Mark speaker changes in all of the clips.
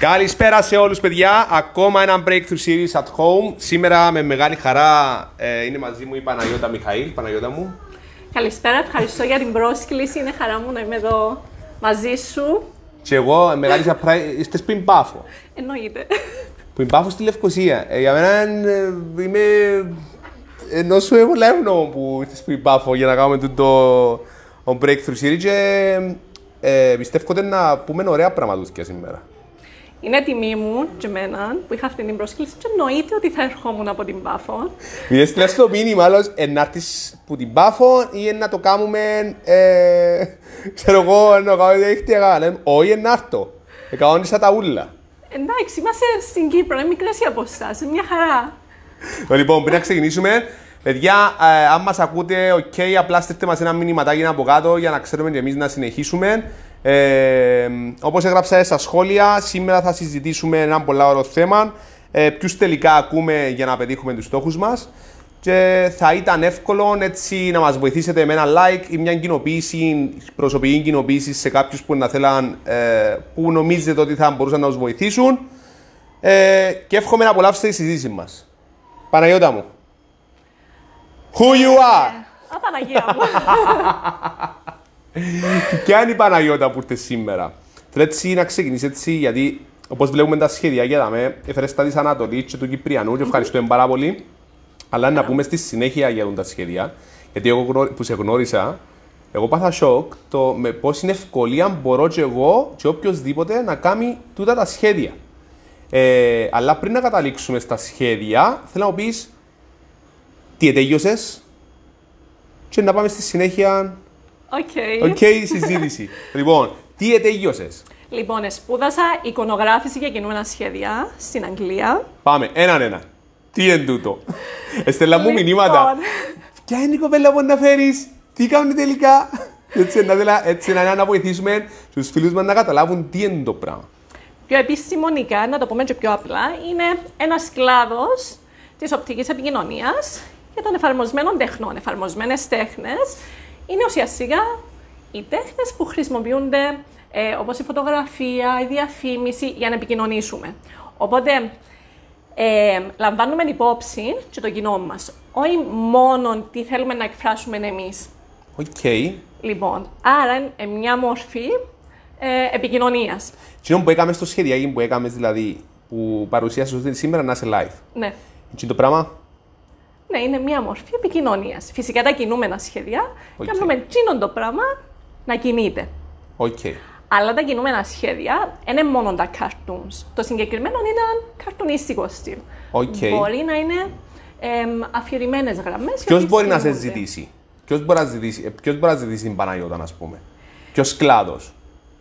Speaker 1: Καλησπέρα σε όλους παιδιά, ακόμα ένα Breakthrough Series at Home. Σήμερα με μεγάλη χαρά ε, είναι μαζί μου η Παναγιώτα Μιχαήλ. Παναγιώτα μου.
Speaker 2: Καλησπέρα, ευχαριστώ για την πρόσκληση. Είναι χαρά μου να είμαι εδώ μαζί σου.
Speaker 1: Και εγώ, μεγάλη surprise, είστε στην Πάφο.
Speaker 2: Εννοείται.
Speaker 1: Στην Πάφο στη Λευκοσία. Ε, για μένα ε, είμαι ενώ σου έχω λεύνο που είστε στην Πάφο για να κάνουμε το, το Breakthrough Series και ε, πιστεύω ότι να πούμε ωραία πράγματα σήμερα.
Speaker 2: Είναι τιμή μου και εμένα που είχα αυτή την πρόσκληση και εννοείται ότι θα ερχόμουν από την Πάφο.
Speaker 1: Μου έστειλες το μήνυμα, άλλος, να έρθεις από την Πάφο ή να το κάνουμε, ε, ξέρω εγώ, να το κάνουμε διαδικτυακά. Λέμε, όχι, να έρθω. Εκανόνισά τα ούλα.
Speaker 2: Εντάξει, είμαστε στην Κύπρο, είναι μικρές οι αποστάσεις, μια χαρά.
Speaker 1: Λοιπόν, πριν να ξεκινήσουμε, παιδιά, ε, αν μας ακούτε, OK, okay, απλά στείλτε μας ένα μηνυματάκι από κάτω για να ξέρουμε και εμείς να συνεχίσουμε. Ε, Όπως έγραψα στα σχόλια, σήμερα θα συζητήσουμε ένα πολύ ωραίο θέμα. Ε, Ποιους τελικά ακούμε για να πετύχουμε τους στόχους μας. Και θα ήταν εύκολο έτσι να μας βοηθήσετε με ένα like ή μια κοινοποίηση, προσωπική κοινοποίηση σε κάποιους που να θέλαν, ε, που νομίζετε ότι θα μπορούσαν να τους βοηθήσουν. Ε, και εύχομαι να απολαύσετε τη συζήτηση μας. Παναγιώτα μου. Who you are!
Speaker 2: Α, Παναγία μου.
Speaker 1: Ποια είναι η Παναγιώτα που ήρθε σήμερα. Θέλω έτσι να ξεκινήσει έτσι, γιατί όπως βλέπουμε τα σχέδια για δαμε, έφερες τα της Ανατολής και του Κυπριανού και ευχαριστούμε πάρα πολύ. Αλλά να πούμε στη συνέχεια για τα σχέδια, γιατί εγώ που σε γνώρισα, εγώ πάθα σοκ το με πόση ευκολία μπορώ και εγώ και οποιοδήποτε να κάνει τούτα τα σχέδια. Ε, αλλά πριν να καταλήξουμε στα σχέδια, θέλω να μου πεις τι ετέλειωσες; Και να πάμε στη συνέχεια
Speaker 2: OK.
Speaker 1: OK, συζήτηση. λοιπόν, τι ετέλειωσε.
Speaker 2: Λοιπόν, σπούδασα εικονογράφηση για κινούμενα σχέδια στην Αγγλία.
Speaker 1: Πάμε, έναν ένα. Τι είναι τούτο. Εστείλαν μου μηνύματα.
Speaker 2: Λοιπόν,
Speaker 1: Ποια είναι η κοπέλα που να φέρεις, τι κάνουν τελικά; Έτσι να, ήθελα, έτσι να, να βοηθήσουμε τους φίλους μας να καταλάβουν τι είναι το πράγμα.
Speaker 2: πιο επιστημονικά, να το πούμε και πιο απλά, είναι ένας κλάδος της οπτικής επικοινωνίας για των εφαρμοσμένων τεχνών. Εφαρμοσμένες τέχνες είναι ουσιαστικά οι τέχνες που χρησιμοποιούνται ε, όπως η φωτογραφία, η διαφήμιση για να επικοινωνήσουμε. Οπότε ε, λαμβάνουμε υπόψη και το κοινό μας, όχι μόνο τι θέλουμε να εκφράσουμε εμείς.
Speaker 1: Οκ.
Speaker 2: Λοιπόν, άρα είναι μια μορφή ε, επικοινωνίας.
Speaker 1: Τι που έκαμες στο σχεδιάκι που έκαμες, δηλαδή, που παρουσίασε σήμερα να είσαι live.
Speaker 2: Ναι.
Speaker 1: Τι είναι το πράγμα.
Speaker 2: Ναι, είναι μια μορφή επικοινωνίας. Φυσικά τα κινούμενα σχέδια
Speaker 1: Οκ.
Speaker 2: κάνουμε τζείνον το πράγμα να κινείται.
Speaker 1: Οκ.
Speaker 2: Αλλά τα κινούμενα σχέδια δεν είναι μόνο τα cartoons. Το συγκεκριμένο είναι ένα καρτουνίστικο στυλ.
Speaker 1: Οκ.
Speaker 2: Μπορεί να είναι εμ, αφηρημένες γραμμές.
Speaker 1: Ποιος μπορεί να σε ζητήσει, Ποιος μπορεί να ζητήσει, ε, ποιος μπορεί να ζητήσει την Παναγιώτα, α πούμε; Ποιος κλάδος;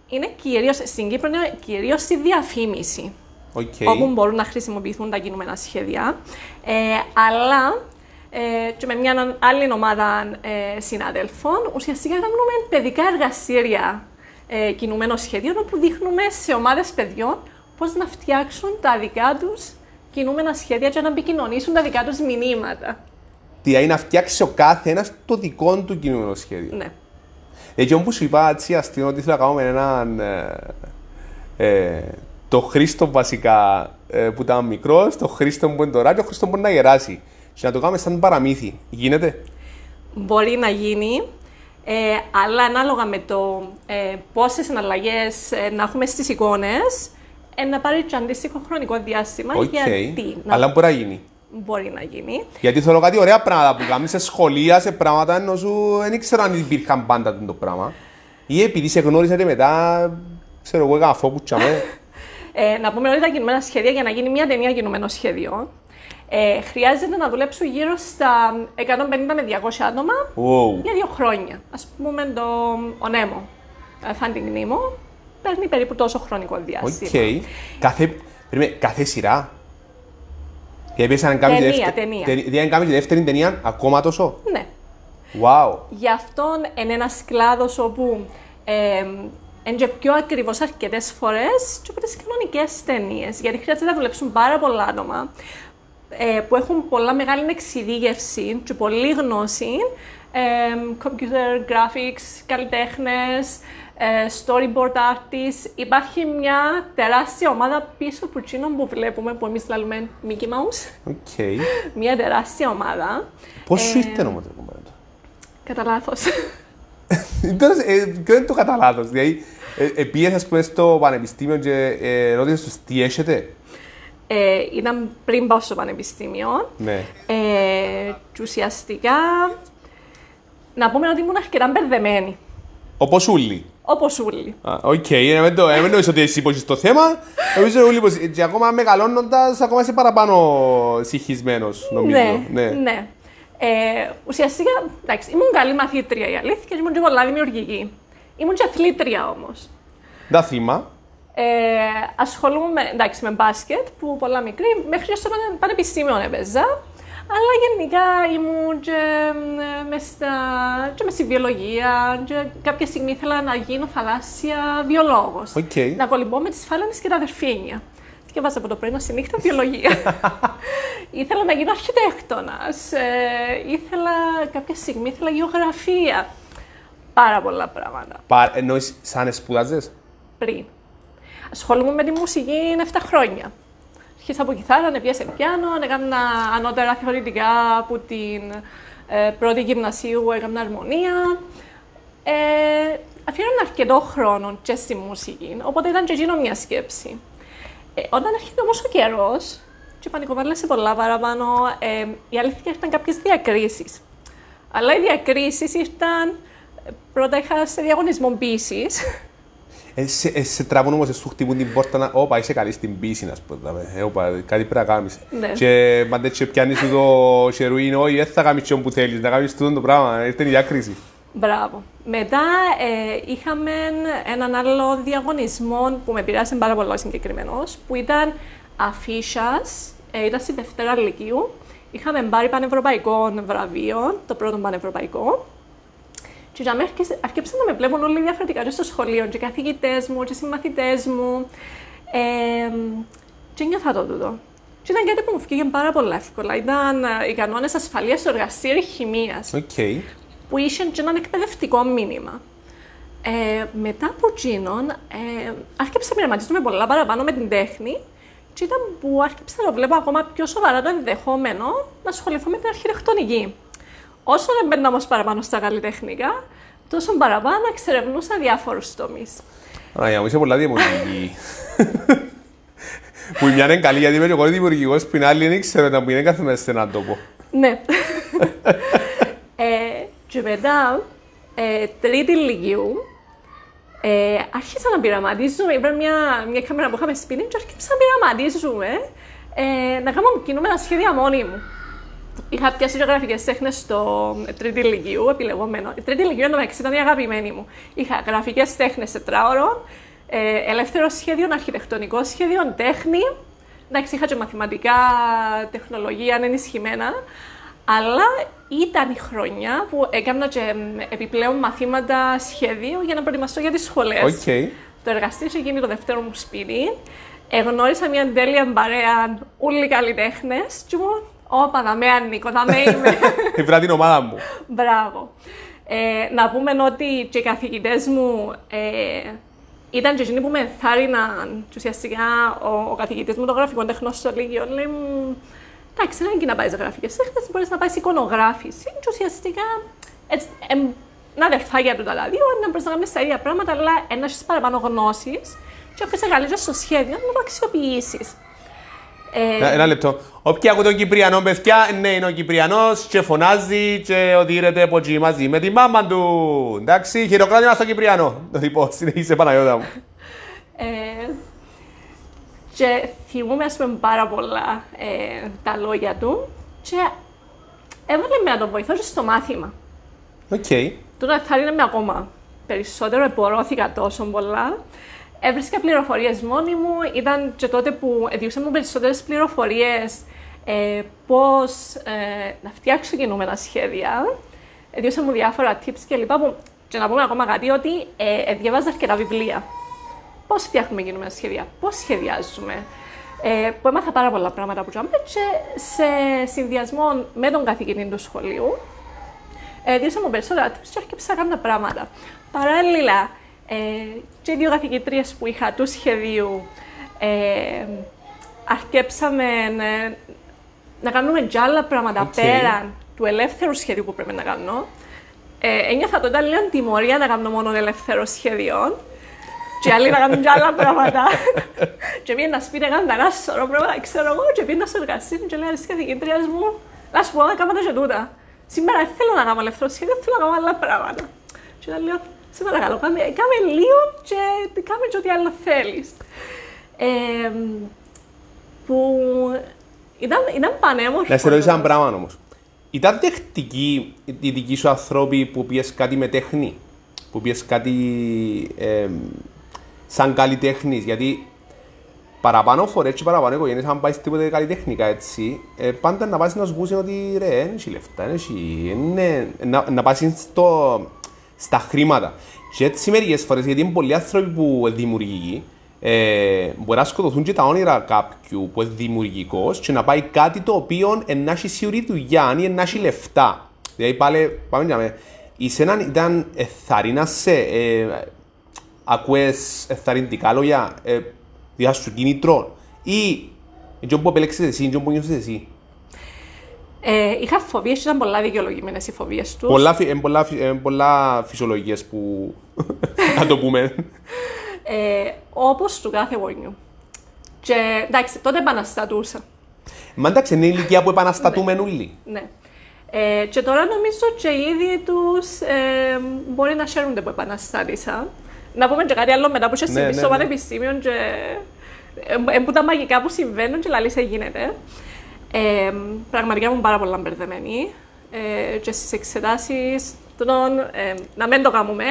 Speaker 2: Είναι κυρίως στην Κύπρο, είναι κυρίως στη διαφήμιση.
Speaker 1: Οκ.
Speaker 2: Όπου μπορούν να χρησιμοποιηθούν τα κινούμενα σχέδια. Ε, αλλά ε, και με μια άλλη ομάδα ε, συναδέλφων, ουσιαστικά κάνουμε παιδικά εργαστήρια ε, κινουμένων σχεδίων, όπου δείχνουμε σε ομάδες παιδιών πώς να φτιάξουν τα δικά τους κινούμενα σχέδια και να επικοινωνήσουν τα δικά τους μηνύματα.
Speaker 1: Τι είναι να φτιάξει ο κάθε ένα το δικό του κινούμενο σχέδιο.
Speaker 2: Ναι.
Speaker 1: Εκεί όπου σου είπα έτσι αστείο ότι ήθελα να κάνουμε έναν. Ε, ε, το Χρήστο βασικά ε, που ήταν μικρός, το Χρήστο που είναι τώρα και ο Χρήστο που μπορεί να γεράσει. Και να το κάνουμε σαν παραμύθι. Γίνεται;
Speaker 2: Μπορεί να γίνει, ε, αλλά ανάλογα με το ε, πόσες εναλλαγές ε, να έχουμε στις εικόνες, ε, να πάρει και αντίστοιχο χρονικό διάστημα.
Speaker 1: Οκ.
Speaker 2: Γιατί να
Speaker 1: Αλλά μπορεί να γίνει.
Speaker 2: μπορεί να γίνει.
Speaker 1: Γιατί θέλω κάτι ωραία πράγματα που κάνεις σε σχολεία, σε πράγματα ενώ σου δεν ήξερα αν υπήρχαν πάντα το πράγμα. Ή επειδή σε γνώρισα και μετά, ξέρω εγώ, έκανα focus με.
Speaker 2: Ε, να πούμε ότι τα κινούμενα σχέδια για να γίνει μια ταινία κινούμενο σχέδιο. Ε, χρειάζεται να δουλέψουν γύρω στα 150 με 200 άτομα
Speaker 1: Wow.
Speaker 2: για δύο χρόνια. Α πούμε το ο Νέμο, ε, Finding Nemo, παίρνει περίπου τόσο χρονικό
Speaker 1: Οκ.
Speaker 2: διάστημα.
Speaker 1: Κάθε, περίμενε, κάθε σειρά; Γιατί πες αν κάνεις
Speaker 2: Ταινία,
Speaker 1: δεύτερη-
Speaker 2: ταινία.
Speaker 1: τε- Δηλαδή αν κάνεις τη δεύτερη ταινία, ακόμα τόσο;
Speaker 2: Ναι.
Speaker 1: Wow.
Speaker 2: Γι' αυτό είναι ένας κλάδος όπου ε, είναι και πιο ακριβώς αρκετές φορές και από τις κανονικές ταινίες. Γιατί χρειάζεται να δουλέψουν πάρα πολλά άτομα ε, που έχουν πολλά μεγάλη εξειδίκευση και πολλή γνώση. Ε, computer graphics, καλλιτέχνες, ε, storyboard artists. Υπάρχει μια τεράστια ομάδα πίσω από εκείνον που βλέπουμε, που εμείς λέμε Mickey Mouse.
Speaker 1: OK.
Speaker 2: Μια τεράστια ομάδα.
Speaker 1: Πώς σου ήρθε όμως το κομμάτι.
Speaker 2: Κατά λάθος.
Speaker 1: Τώρα, ε, Ποιο είναι το κατά λάθος. Δηλαδή, ε, πήγες ας πούμε στο πανεπιστήμιο και ε, ρώτησες τους τι έχετε;
Speaker 2: Ε, ήταν πριν πάω στο πανεπιστήμιο.
Speaker 1: Ναι.
Speaker 2: Ε, και ουσιαστικά, να πούμε ότι ήμουν αρκετά μπερδεμένη.
Speaker 1: Όπως όλοι.
Speaker 2: Όπως όλοι.
Speaker 1: Α, Οκ, ε, δεν το- ε, δεν νομίζω ότι εσύ υπόσχεσαι το θέμα. Νομίζω όλοι πως και ακόμα μεγαλώνοντας, ακόμα είσαι παραπάνω συγχυσμένος, νομίζω.
Speaker 2: Ναι, ναι. Ε, ουσιαστικά, εντάξει, ήμουν καλή μαθήτρια η αλήθεια και ήμουν και πολλά δημιουργική. Ήμουν και αθλήτρια όμως.
Speaker 1: Τα θύμα.
Speaker 2: Ε, ασχολούμαι με, εντάξει, με μπάσκετ που πολλά μικρή, μέχρι και στο πανε- πανεπιστήμιο έπαιζα. Αλλά γενικά ήμουν και, ε, μες στα, και μες στη βιολογία και κάποια στιγμή ήθελα να γίνω θαλάσσια βιολόγος.
Speaker 1: Οκ.
Speaker 2: Να κολυμπώ με τις φάλαινες και τα δελφίνια. Και διάβαζα από το πρωί στη νύχτα βιολογία. ήθελα να γίνω αρχιτέκτονας. Ε, ήθελα, κάποια στιγμή ήθελα γεωγραφία. Πάρα πολλά πράγματα
Speaker 1: Πα- Εννοείς σαν σπούδαζες;
Speaker 2: πριν. Ασχολούμαι με τη μουσική 7 χρόνια. Αρχίσα από κιθάρα, έπιασε πιάνο, έκανα ανώτερα θεωρητικά από την ε, πρώτη γυμνασίου, έκανα αρμονία. Ε, αφιέρωνα αρκετό χρόνο και στη μουσική, οπότε ήταν και εκείνο μια σκέψη. Ε, όταν έρχεται όμως ο καιρός, και πανικοβάλλεσαι πολλά παραπάνω, ε, η αλήθεια ήταν κάποιες διακρίσεις. Αλλά οι διακρίσεις ήρθαν, ε, πρώτα είχα σε διαγωνισμό ποιήσης,
Speaker 1: Ε, σε, ε, σε τραβούν όμως, σου χτυπούν την πόρτα να «Όπα, είσαι καλή στην πίση, να πούμε. δάμε. Ε, όπα, κάτι πρέπει να κάνεις».
Speaker 2: Ναι.
Speaker 1: Και μαντέ και πιάνεις σου το χερουίν, όχι, δεν θα κάνεις τσιόν που θέλεις, να κάνεις τούτο το πράγμα, ήρθε η διάκριση.
Speaker 2: Μπράβο. Μετά ε, είχαμε έναν άλλο διαγωνισμό που με πειράζει πάρα πολύ συγκεκριμένος, που ήταν αφίσας, ε, ήταν στη Δευτέρα Λυκείου. Είχαμε πάρει πανευρωπαϊκών βραβείων, το πρώτο πανευρωπαϊκό. Και για μένα αρκέψαν να με βλέπουν όλοι διαφορετικά και στο σχολείο, και οι καθηγητές μου, και οι συμμαθητές μου. Ε, και νιώθα το τούτο. Και ήταν κάτι που μου βγήκε πάρα πολύ εύκολα. Ήταν ε, οι κανόνες ασφαλείας στο εργαστήριο χημίας
Speaker 1: Οκ.
Speaker 2: που είχε και έναν εκπαιδευτικό μήνυμα. Ε, μετά από εκείνον, ε, άρχισα να πειραματίζομαι πολλά παραπάνω με την τέχνη και ήταν που άρχισα να βλέπω ακόμα πιο σοβαρά το ενδεχόμενο να ασχοληθώ με την αρχιτεκτονική. Όσο έμπαινα όμως παραπάνω στα καλλιτεχνικά, τόσο παραπάνω εξερευνούσα διάφορους τομείς.
Speaker 1: Αναγιά μου, είσαι πολλά δημιουργική. Που η μια είναι καλή γιατί είμαι και εγώ δημιουργικός, που η άλλη δεν ξέρω να μου είναι καθημερινά σε έναν τόπο.
Speaker 2: Ναι. ε, και μετά, ε, τρίτη ηλικίου, ε, άρχισα να πειραματίζουμε. Είπα μια, μια κάμερα που είχαμε σπίτι και άρχισα να πειραματίζουμε ε, να κάνουμε κινούμενα σχέδια μόνη μου. Είχα πιάσει και γραφικές τέχνες στο ε, τρίτη λυκείου, επιλεγόμενο. Η τρίτη λυκείου εντωμεταξύ ήταν η αγαπημένη μου. Είχα γραφικές τέχνες τετράωρο, ε, ελεύθερο σχέδιο, αρχιτεκτονικό σχέδιο, τέχνη. Εντάξει, είχα και μαθηματικά, τεχνολογία ενισχυμένα. Αλλά ήταν η χρονιά που έκανα και εμ, επιπλέον μαθήματα σχεδίου για να προετοιμαστώ για τις σχολές.
Speaker 1: Οκ.
Speaker 2: Το εργαστήριο είχε γίνει το δεύτερο μου σπίτι. Εγνώρισα μια τέλεια παρέα όλοι καλλιτέχνε. Και μου, Όπα, δαμέ ανήκω, δαμέ είμαι.
Speaker 1: Ήβρα την ομάδα μου.
Speaker 2: Μπράβο. Ε, να πούμε ότι και οι καθηγητές μου ε, ήταν και εκείνοι που με ενθάρρυναν. Και ουσιαστικά ο, ο καθηγητής μου των γραφικών τεχνών στο Λίγιο λέει μου, εντάξει, δεν είναι εκεί να πάεις γραφικές τέχνες, μπορείς να πάεις εικονογράφηση. Και ουσιαστικά έτσι, εμ, να αδερφάκια του τα δύο, να μπορείς να κάνεις τα ίδια πράγματα, αλλά να έχει παραπάνω γνώσεις. Και όποιος καλύτερα στο σχέδιο να το αξιοποιήσεις.
Speaker 1: Ένα- Ένα λεπτό. Όποιοι ακούν τον Κυπριανό, παιδιά, ναι, είναι ο Κυπριανός και φωνάζει και οδηγείται από εκεί μαζί με τη μάμα του. Εντάξει, χειροκρότημα στον Κυπριανό. Το λοιπόν, συνεχίσε Παναγιώτα μου.
Speaker 2: Ε, και θυμούμαι, ας πούμε, πάρα πολλά ε, τα λόγια του και έβαλε με να τον βοηθώ και στο μάθημα.
Speaker 1: Οκ.
Speaker 2: Τούτο εθάρρυνε με ακόμα περισσότερο, επωρώθηκα τόσο πολλά. Έβρισκα πληροφορίες μόνη μου. Ήταν και τότε που διούσαν μου περισσότερες πληροφορίες ε, πώς ε, να φτιάξω κινούμενα σχέδια. Διούσαν μου διάφορα tips και λοιπά. Που, και να πούμε ακόμα κάτι, ότι ε, ε, διαβάζα αρκετά βιβλία. Πώς φτιάχνουμε κινούμενα σχέδια, πώς σχεδιάζουμε. Ε, που έμαθα πάρα πολλά πράγματα που τζιαμέ και σε συνδυασμό με τον καθηγητή του σχολείου, ε, διούσαν μου περισσότερα tips και άρχισα να κάνω πράγματα. Παράλληλα, Ε, και οι δύο καθηγητρίες που είχα του σχεδίου ε, αρκέψαμε ε, να κάνουμε και άλλα πράγματα
Speaker 1: Οκ.
Speaker 2: πέραν του ελεύθερου σχεδίου που πρέπει να κάνω. Ε, ένιωθα τότε λίγο τιμωρία να κάνω μόνο ελεύθερο σχέδιο. Και άλλοι να κάνουν και άλλα πράγματα. και πήγαινα σπίτι, έκανα ένα σωρό πράγματα, ξέρω εγώ, και πήγαινα στο εργαστήριο και λέει στις καθηγήτριας μου, να σου πω, να κάνω τα και τούτα. Σήμερα δεν θέλω να κάνω ελεύθερο σχέδιο, θέλω να κάνω άλλα πράγματα. Και ήταν λέω, σε παρακαλώ, κάμε, κάμε λίγο και κάμε και ό,τι άλλο θέλεις. Ε, που ήταν, ήταν πανέμορφο.
Speaker 1: Να σε ρωτήσω ένα
Speaker 2: το-
Speaker 1: πράγμα όμως. Ήταν τεχνική οι δικοί σου άνθρωποι που πιες κάτι με τέχνη, που πιες κάτι ε, σαν καλλιτέχνης, γιατί παραπάνω φορές και παραπάνω οικογένειες, αν πάει τίποτε καλλιτεχνικά έτσι, ε, πάντα να πας να σου πούσουν ότι ρε, δεν έχει λεφτά, δεν έχει, είναι, να, να πας στο, στα χρήματα. Και έτσι μερικές φορές, γιατί είναι πολλοί άνθρωποι που είναι δημιουργικοί, ε, μπορεί να σκοτωθούν και τα όνειρα κάποιου που είναι δημιουργικός και να πάει κάτι το οποίο να έχει σίγουρη δουλειά ή να έχει λεφτά. Δηλαδή πάλι, πάμε για μένα, η σένα ήταν εθαρρύνα σε, ε, ακούες εθαρρυντικά λόγια, ε, διά σου κίνητρο ή εκείνο που επέλεξες εσύ, εκείνο που νιώσες εσύ.
Speaker 2: Ε, είχα φοβίες και ήταν πολλά δικαιολογημένες οι φοβίες τους.
Speaker 1: Πολλά, φυ- ε, πολλά, φυ- ε, πολλά φυσιολογίες που, να το πούμε.
Speaker 2: Ε, όπως του κάθε γονιού. Και εντάξει, τότε επαναστατούσα.
Speaker 1: Μα εντάξει, είναι η ηλικία που επαναστατούμε όλοι.
Speaker 2: Ναι. Ε, και τώρα νομίζω και οι ίδιοι τους ε, μπορεί να χαίρονται που επαναστάτησα. Να πούμε και κάτι άλλο μετά που είχε
Speaker 1: Ναι,
Speaker 2: συμβεί
Speaker 1: ναι,
Speaker 2: στο
Speaker 1: ναι.
Speaker 2: πανεπιστήμιο και ε, ε, που τα μαγικά που συμβαίνουν και λαλή σε γίνεται. Ε, πραγματικά ήμουν πάρα πολλά μπερδεμένη ε, και στις εξετάσεις των, ε, να μην το κάνουμε.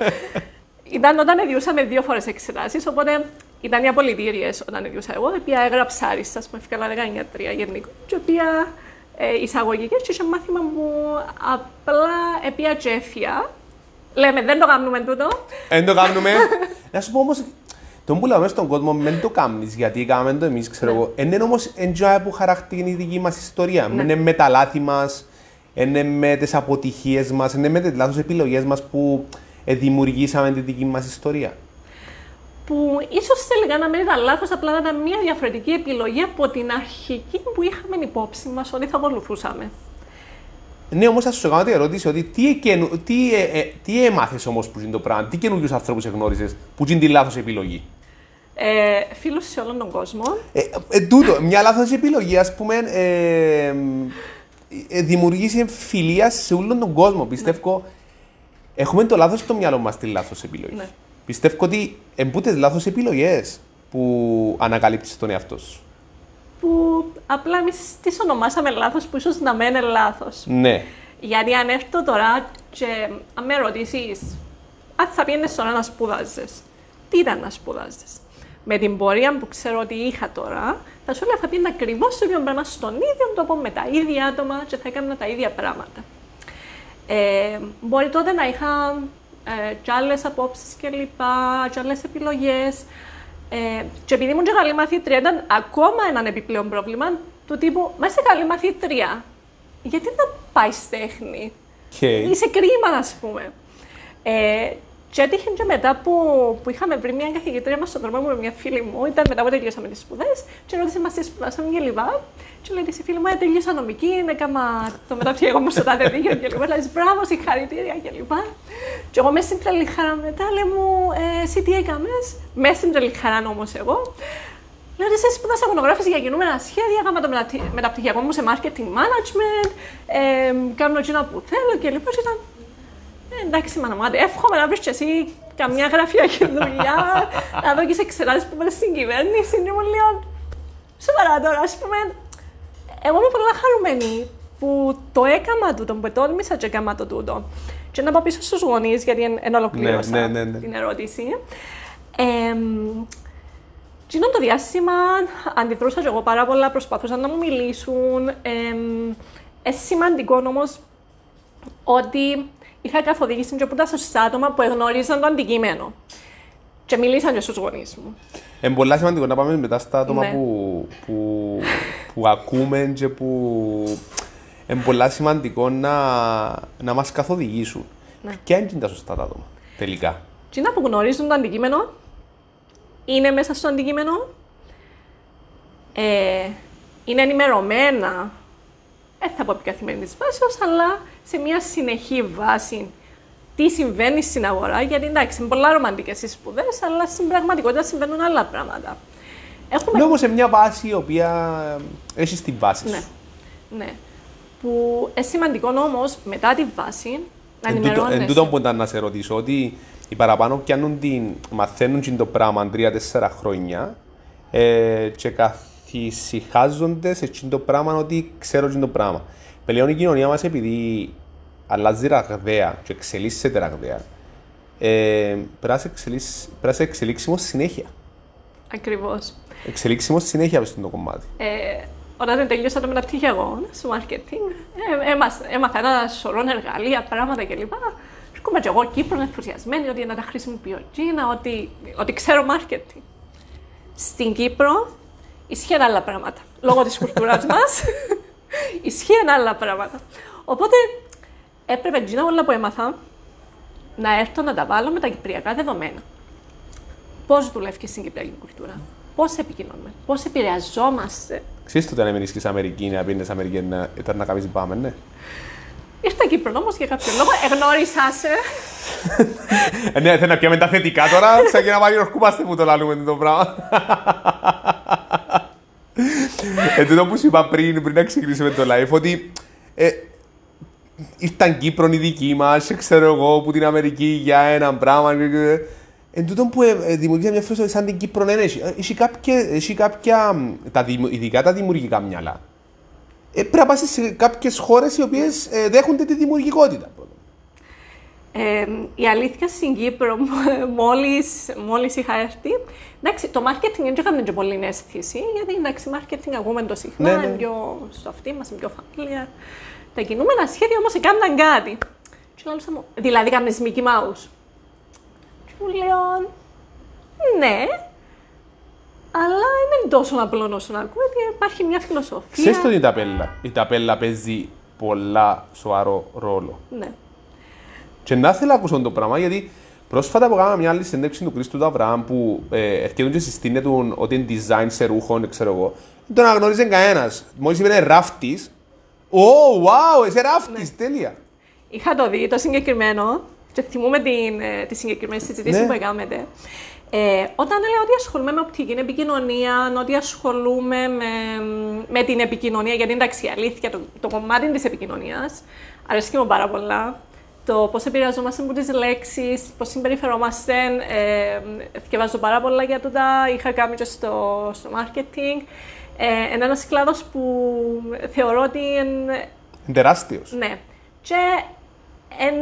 Speaker 2: ήταν όταν εδιούσαμε δύο φορές εξετάσεις, οπότε ήταν οι απολυτήριες όταν εδιούσα εγώ, η οποία έγραψα άριστα, ας πούμε, έφυγα 19-3 γενικό, και η οποία ε, εισαγωγικές και είχε μάθημα που απλά επία και έφυγα. Λέμε, δεν το κάνουμε τούτο.
Speaker 1: Δεν το κάνουμε. Να σου πω όμως, το που λέμε στον κόσμο, δεν το κάνεις γιατί κάνουμε το εμείς, ξέρω εγώ. Είναι όμως εντζάι που χαρακτηρίζει η δική μας ιστορία.
Speaker 2: Ναι.
Speaker 1: Είναι με τα λάθη μας, είναι με τις αποτυχίες μας, είναι με τις λάθος επιλογές μας που ε, δημιουργήσαμε τη δική μας ιστορία.
Speaker 2: Που ίσως τελικά να μην ήταν λάθος, απλά να ήταν μια διαφορετική επιλογή από την αρχική που είχαμε υπόψη μας ότι θα ακολουθούσαμε.
Speaker 1: Ναι, όμως θα σου κάνω την ερώτηση ότι τι, εκενου, τι, ε, ε, τι έμαθες όμως που είναι το πράγμα, τι καινούργιους ανθρώπους εγνώρισες που είναι τη λάθος επιλογή;
Speaker 2: Ε, φίλους σε όλον τον κόσμο.
Speaker 1: Ε, ε, τούτο, μια λάθος επιλογή, ας πούμε, ε, ε, δημιουργήσει φιλία σε όλον τον κόσμο. Πιστεύω, έχουμε το λάθος στο μυαλό μας τη λάθος επιλογή.
Speaker 2: Ναι.
Speaker 1: Πιστεύω ότι εμπούτες λάθος επιλογές που ανακαλύψεις τον εαυτό σου.
Speaker 2: Που απλά εμείς τις ονομάσαμε λάθος, που ίσως να μένει λάθος.
Speaker 1: Ναι.
Speaker 2: Γιατί αν έρθω τώρα και αν με ρωτήσεις, αν θα πήγαινες τώρα να σπουδάζεις, τι ήταν να σπουδάζεις; Με την πορεία που ξέρω ότι είχα τώρα, θα σου έλεγα θα πήγαινα ακριβώ το ίδιο πράγμα στον ίδιο τόπο με τα ίδια άτομα και θα έκανα τα ίδια πράγματα. Ε, μπορεί τότε να είχα ε, και άλλες απόψεις και λοιπά, και άλλες επιλογές. Ε, και επειδή ήμουν και καλή μαθήτρια, ήταν ακόμα έναν επιπλέον πρόβλημα του τύπου, μα είσαι καλή μαθήτρια, γιατί δεν πάει τέχνη;
Speaker 1: Okay.
Speaker 2: Είσαι κρίμα, ας πούμε. Ε, και έτυχε και μετά που, που είχαμε βρει μια καθηγήτρια μας στον δρόμο μου με μια φίλη μου, ήταν μετά που τελειώσαμε τις σπουδές, και ρώτησε μα τι σπουδάσαμε και λοιπά. Και λέει στη φίλη μου, ε, τελείωσα νομική, έκανα το μεταπτυχιακό μου στο τάδε δίκαιο και λοιπά. Λέει, μπράβο, συγχαρητήρια και λοιπά. Και εγώ μέσα στην τρελή χαρά μετά λέει μου, ε, εσύ τι έκαμες, μέσα στην τρελή χαρά όμως εγώ. Λέω ότι εσύ σπούδασα αγωνογράφηση για κινούμενα σχέδια, έκανα το μεταπτυχ- μεταπτυχιακό μου σε marketing management, ε, κάνω εκείνα που θέλω και λοιπά. Και ήταν, ε, εντάξει, μάνα μου, άντε, εύχομαι να βρεις και εσύ καμιά γραφειακή δουλειά, να δω και σε εξετάσεις που πάνε στην κυβέρνηση. Και μου λέω, σοβαρά τώρα, ας πούμε, εγώ είμαι πολύ χαρούμενη που το έκανα τούτο, που τόλμησα και έκανα το τούτο. Και να πάω πίσω στους γονείς, γιατί εν, εν ολοκλήρωσα
Speaker 1: Ναι, ναι, ναι, ναι.
Speaker 2: την ερώτηση. Ε, τι είναι το διάστημα, αντιδρούσα και εγώ πάρα πολλά, προσπαθούσαν να μου μιλήσουν. Ε, ε, σημαντικό όμως ότι είχα καθοδήγηση και από τα σωστά άτομα που εγνώριζαν το αντικείμενο. Και μιλήσαν και στους γονείς μου.
Speaker 1: Είναι πολύ σημαντικό να πάμε μετά στα άτομα
Speaker 2: Ναι.
Speaker 1: που, που, που ακούμε και που είναι πολύ σημαντικό να, να μας καθοδηγήσουν.
Speaker 2: Ναι.
Speaker 1: Ποια είναι τα σωστά τα άτομα, τελικά;
Speaker 2: Και να που γνωρίζουν το αντικείμενο, είναι μέσα στο αντικείμενο, ε, είναι ενημερωμένα, δεν θα πω επί καθημερινής βάσης, αλλά σε μια συνεχή βάση τι συμβαίνει στην αγορά, γιατί εντάξει, είναι πολλά ρομαντικές οι σπουδές, αλλά στην πραγματικότητα συμβαίνουν άλλα πράγματα.
Speaker 1: Έχουμε... όμω σε μια βάση η οποία έχεις τη βάση
Speaker 2: ναι. Ναι. Που είναι σημαντικό όμως μετά τη βάση να ενημερώνεσαι.
Speaker 1: Εν τούτο που ήταν να σε ρωτήσω, ότι οι παραπάνω πιάνουν την, μαθαίνουν το πράγμα τρία-τέσσερα χρόνια ε, και καθησυχάζονται σε αυτό το πράγμα ότι ξέρω το πράγμα. Πλέον η κοινωνία μας επειδή αλλάζει ραγδαία και εξελίσσεται ραγδαία, ε, πρέπει να σε εξελίξιμο συνέχεια.
Speaker 2: Ακριβώς.
Speaker 1: Εξελίξιμο συνέχεια στο το κομμάτι.
Speaker 2: Ε, όταν τελείωσα το μεταπτυχιακό στο marketing, ε, έμαθα ένα σωρό εργαλεία, πράγματα κλπ. Έρχομαι και εγώ Κύπρο ενθουσιασμένη ότι να τα χρησιμοποιώ Κίνα, ότι, ότι ξέρω marketing. Στην Κύπρο ισχύουν άλλα πράγματα. Λόγω της κουλτούρας μας, ισχύουν άλλα πράγματα. Οπότε έπρεπε Κίνα όλα που έμαθα να έρθω να τα βάλω με τα κυπριακά δεδομένα. Πώς δουλεύει στην κυπριακή κουλτούρα, πώς επικοινωνούμε, πώς επηρεαζόμαστε.
Speaker 1: Ξέρετε ότι αν έμεινε στην Αμερική, να πήγαινε στην Αμερική, να, ήταν να κάνεις πάμε, ναι.
Speaker 2: Ήρθα Κύπρος όμως για κάποιο λόγο, εγνώρισα σε.
Speaker 1: ε, ναι, θέλω να πιάμε τα θετικά τώρα, σαν και να βάλει ορκούμαστε που το λαλούμε το πράγμα. Ε, τούτο που σου είπα πριν, πριν να ξεκινήσουμε το live, ότι ε, ήρθαν Κύπρο οι δικοί μας, ξέρω εγώ, που την Αμερική για ένα πράγμα. Εν τούτο που ε, ε δημιουργεί μια φράση σαν την Κύπρο, ναι, έχει, έχει κάποια, έχει κάποια τα, ειδικά τα δημιουργικά μυαλά. Ε, πρέπει να πας σε κάποιες χώρες οι οποίες ε, δέχονται τη δημιουργικότητα.
Speaker 2: Ε, η αλήθεια στην Κύπρο, μόλις, μόλις είχα έρθει, εντάξει, το marketing δεν έκανε και πολύ αίσθηση, γιατί εντάξει, marketing ακούμε το συχνά, ναι, ναι. πιο στο αυτή μας, πιο familiar. Τα κινούμενα σχέδια όμως έκαναν κάτι. Και λέω, δηλαδή κάνεις Mickey Mouse. Και μου λέω, ναι, αλλά είναι τόσο απλό όσο να ακούω, γιατί υπάρχει μια φιλοσοφία.
Speaker 1: Ξέρεις το η ταπέλα. Η ταπέλα παίζει πολλά σοβαρό ρόλο.
Speaker 2: Ναι.
Speaker 1: Και να θέλω να ακούσω το πράγμα, γιατί πρόσφατα που κάναμε μια άλλη συνέντευξη του Κρίστου Δαβραάμ που ε, έρχεται και συστήνεται ότι είναι design σε ρούχων, ξέρω εγώ. Δεν τον αναγνώριζε κανένας. Μόλις είπε ράφτης, Ω, wow, είσαι ράφτης, ναι. τέλεια.
Speaker 2: Είχα το δει το συγκεκριμένο και θυμούμε την, ε, τη συγκεκριμένη συζήτηση ναι. που έκαναμε. Ε, όταν λέω ότι ασχολούμαι με οπτική επικοινωνία, ότι ασχολούμαι με, με την επικοινωνία, γιατί εντάξει η αλήθεια, το, το κομμάτι της επικοινωνίας αρέσει μου πάρα πολλά. Το πώς επηρεαζόμαστε από τις λέξεις, πώς συμπεριφερόμαστε. Ε, διαβάζω πάρα πολλά για τούτα. Είχα κάνει και στο, στο marketing. Ε, είναι ένας κλάδος που θεωρώ ότι είναι.
Speaker 1: Τεράστιος.
Speaker 2: Ναι. Και εν,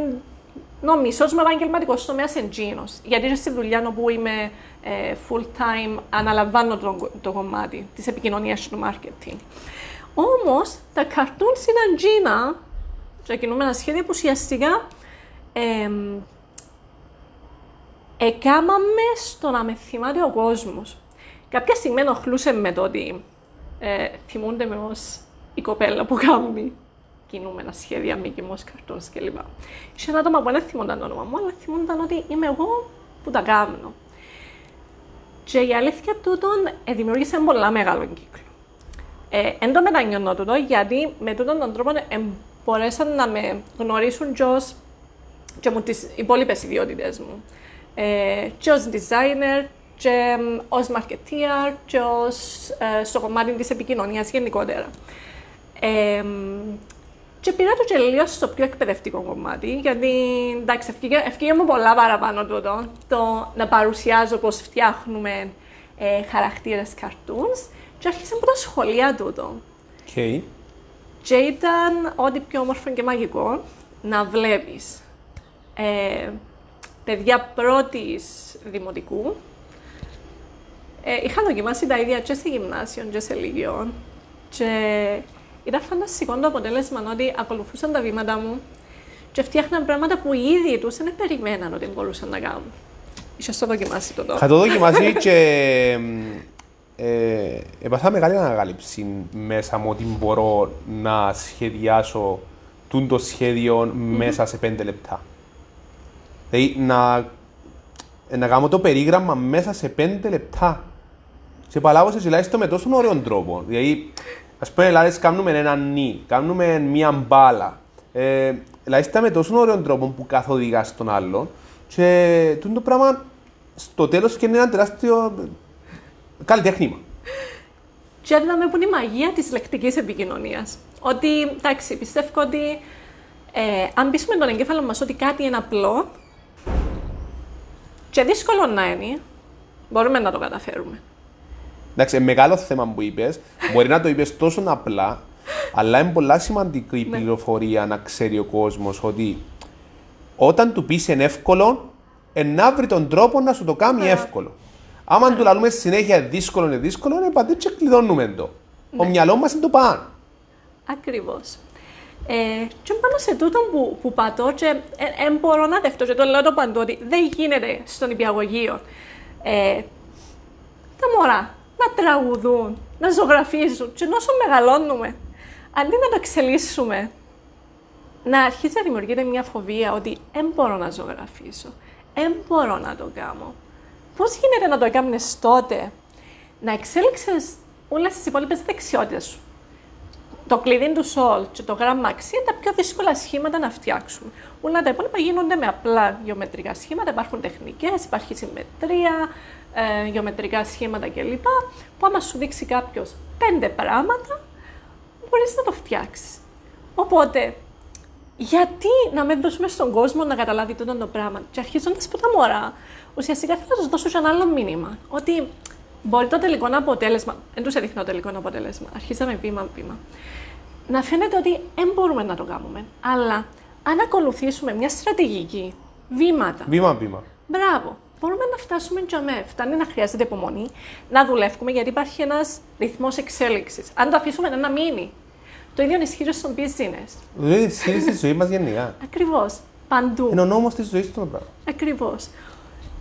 Speaker 2: νομίζω ότι είμαι επαγγελματικός τομέας εντζήνο. Γιατί είναι στη δουλειά όπου είμαι ε, full time, αναλαμβάνω το, το κομμάτι της επικοινωνίας του marketing. Όμως τα καρτούν στην Αντζίνα, ξεκινούμε ένα σχέδιο που ουσιαστικά ε, εκάμαμε στο να με θυμάται ο κόσμος. Κάποια στιγμή ενοχλούσε με το ότι ε, θυμούνται με ως η κοπέλα που κάνει κινούμενα σχέδια, μη κοιμός, καρτόνς κλπ. Είχε ένα άτομα που δεν θυμούνταν το όνομα μου, αλλά θυμούνταν ότι είμαι εγώ που τα κάνω. Και η αλήθεια τούτον ε, δημιούργησε πολλά μεγάλο κύκλο. Ε, εν το μετανιώνω τούτο, γιατί με τούτον τον τρόπο ε, μπορέσαν να με γνωρίσουν και ως και μου τις υπόλοιπες ιδιότητες μου. Ε, και ως designer, και ως marketeer και ως, ε, στο κομμάτι της επικοινωνίας γενικότερα. Ε, και πήρα το και λίγο στο πιο εκπαιδευτικό κομμάτι, γιατί εντάξει, ευκήγε μου πολλά παραπάνω τούτο, το να παρουσιάζω πώς φτιάχνουμε ε, χαρακτήρες cartoons και άρχισα από τα σχολεία τούτο.
Speaker 1: Okay.
Speaker 2: Και ήταν ό,τι πιο όμορφο και μαγικό να βλέπεις ε, παιδιά πρώτης δημοτικού ε, είχα δοκιμάσει τα ίδια και σε γυμνάσιο και σε λύγιο. Και ήταν φανταστικό το αποτέλεσμα ότι ακολουθούσαν τα βήματα μου και φτιάχναν πράγματα που οι ίδιοι τους δεν περιμέναν ότι μπορούσαν να κάνουν. Είσαι το δοκιμάσει το τώρα.
Speaker 1: Θα το δοκιμάσει και ε, έπαθα μεγάλη ανακάλυψη μέσα μου ότι μπορώ να σχεδιάσω το σχέδιο mm-hmm. μέσα σε πέντε λεπτά. Δηλαδή να ε, να κάνω το περίγραμμα μέσα σε 5 λεπτά. Και παλάβωσε τουλάχιστον με τόσο ωραίο τρόπο. Δηλαδή, ας πούμε, δηλαδή, κάνουμε ένα νι, κάνουμε μία μπάλα. Ε, δηλαδή, με τόσο ωραίο τρόπο που καθοδηγάς τον άλλον. Και το πράγμα στο τέλος και είναι ένα τεράστιο καλλιτέχνημα.
Speaker 2: Και είδαμε που είναι η μαγεία της λεκτικής επικοινωνίας. Ότι, εντάξει, πιστεύω ότι ε, αν πείσουμε τον εγκέφαλο μας ότι κάτι είναι απλό και δύσκολο να είναι, μπορούμε να το καταφέρουμε.
Speaker 1: Εντάξει, μεγάλο θέμα που είπες. Μπορεί να το είπες τόσο απλά, αλλά είναι πολλά σημαντική η ναι. πληροφορία να ξέρει ο κόσμος ότι όταν του πεις είναι εύκολο, να βρει τον τρόπο να σου το κάνει ναι. εύκολο. Άμα ναι. του λαλούμε συνέχεια δύσκολο είναι δύσκολο, είναι πατή και κλειδώνουμε το. Ο μυαλό μας είναι το πάνω.
Speaker 2: Ακριβώς. Ε, και πάνω σε τούτο που, που πατώ και δεν ε, μπορώ να δεχτώ και το λέω το παντού ότι δεν γίνεται στον υπηαγωγείο ε, τα μωρά να τραγουδούν, να ζωγραφίζουν και όσο μεγαλώνουμε, αντί να το εξελίσσουμε, να αρχίσει να δημιουργείται μια φοβία ότι δεν μπορώ να ζωγραφίσω, δεν μπορώ να το κάνω. Πώς γίνεται να το έκανες τότε, να εξέλιξες όλες τις υπόλοιπες δεξιότητες σου; Το κλειδί του σολ και το γράμμα αξία είναι τα πιο δύσκολα σχήματα να φτιάξουν. Όλα τα υπόλοιπα γίνονται με απλά γεωμετρικά σχήματα, υπάρχουν τεχνικές, υπάρχει συμμετρία, ε, γεωμετρικά σχήματα κλπ. Που άμα σου δείξει κάποιος πέντε πράγματα, μπορείς να το φτιάξεις. Οπότε, γιατί να μην δώσουμε στον κόσμο να καταλάβει τούτο το πράγμα; Και αρχίζοντας από τα μωρά, ουσιαστικά θέλω να του δώσω ένα άλλο μήνυμα. Ότι μπορεί το τελικό αποτέλεσμα, δεν τους έδειχνε το τελικό αποτέλεσμα, αρχίσαμε βήμα-βήμα, να φαίνεται ότι δεν μπορούμε να το κάνουμε. Αλλά αν ακολουθήσουμε μια στρατηγική, βήματα.
Speaker 1: Βήμα-βήμα.
Speaker 2: Μπράβο. Μπορούμε να φτάσουμε και αμέ. Φτάνει να χρειάζεται υπομονή, να δουλεύουμε, γιατί υπάρχει ένας ρυθμός εξέλιξης. Αν το αφήσουμε να μείνει. Το ίδιο ισχύει στο business.
Speaker 1: Δεν ισχύει στη ζωή μας γενικά.
Speaker 2: Ακριβώς. Παντού.
Speaker 1: Είναι ο νόμος της ζωής του πράγμα.
Speaker 2: Ακριβώς.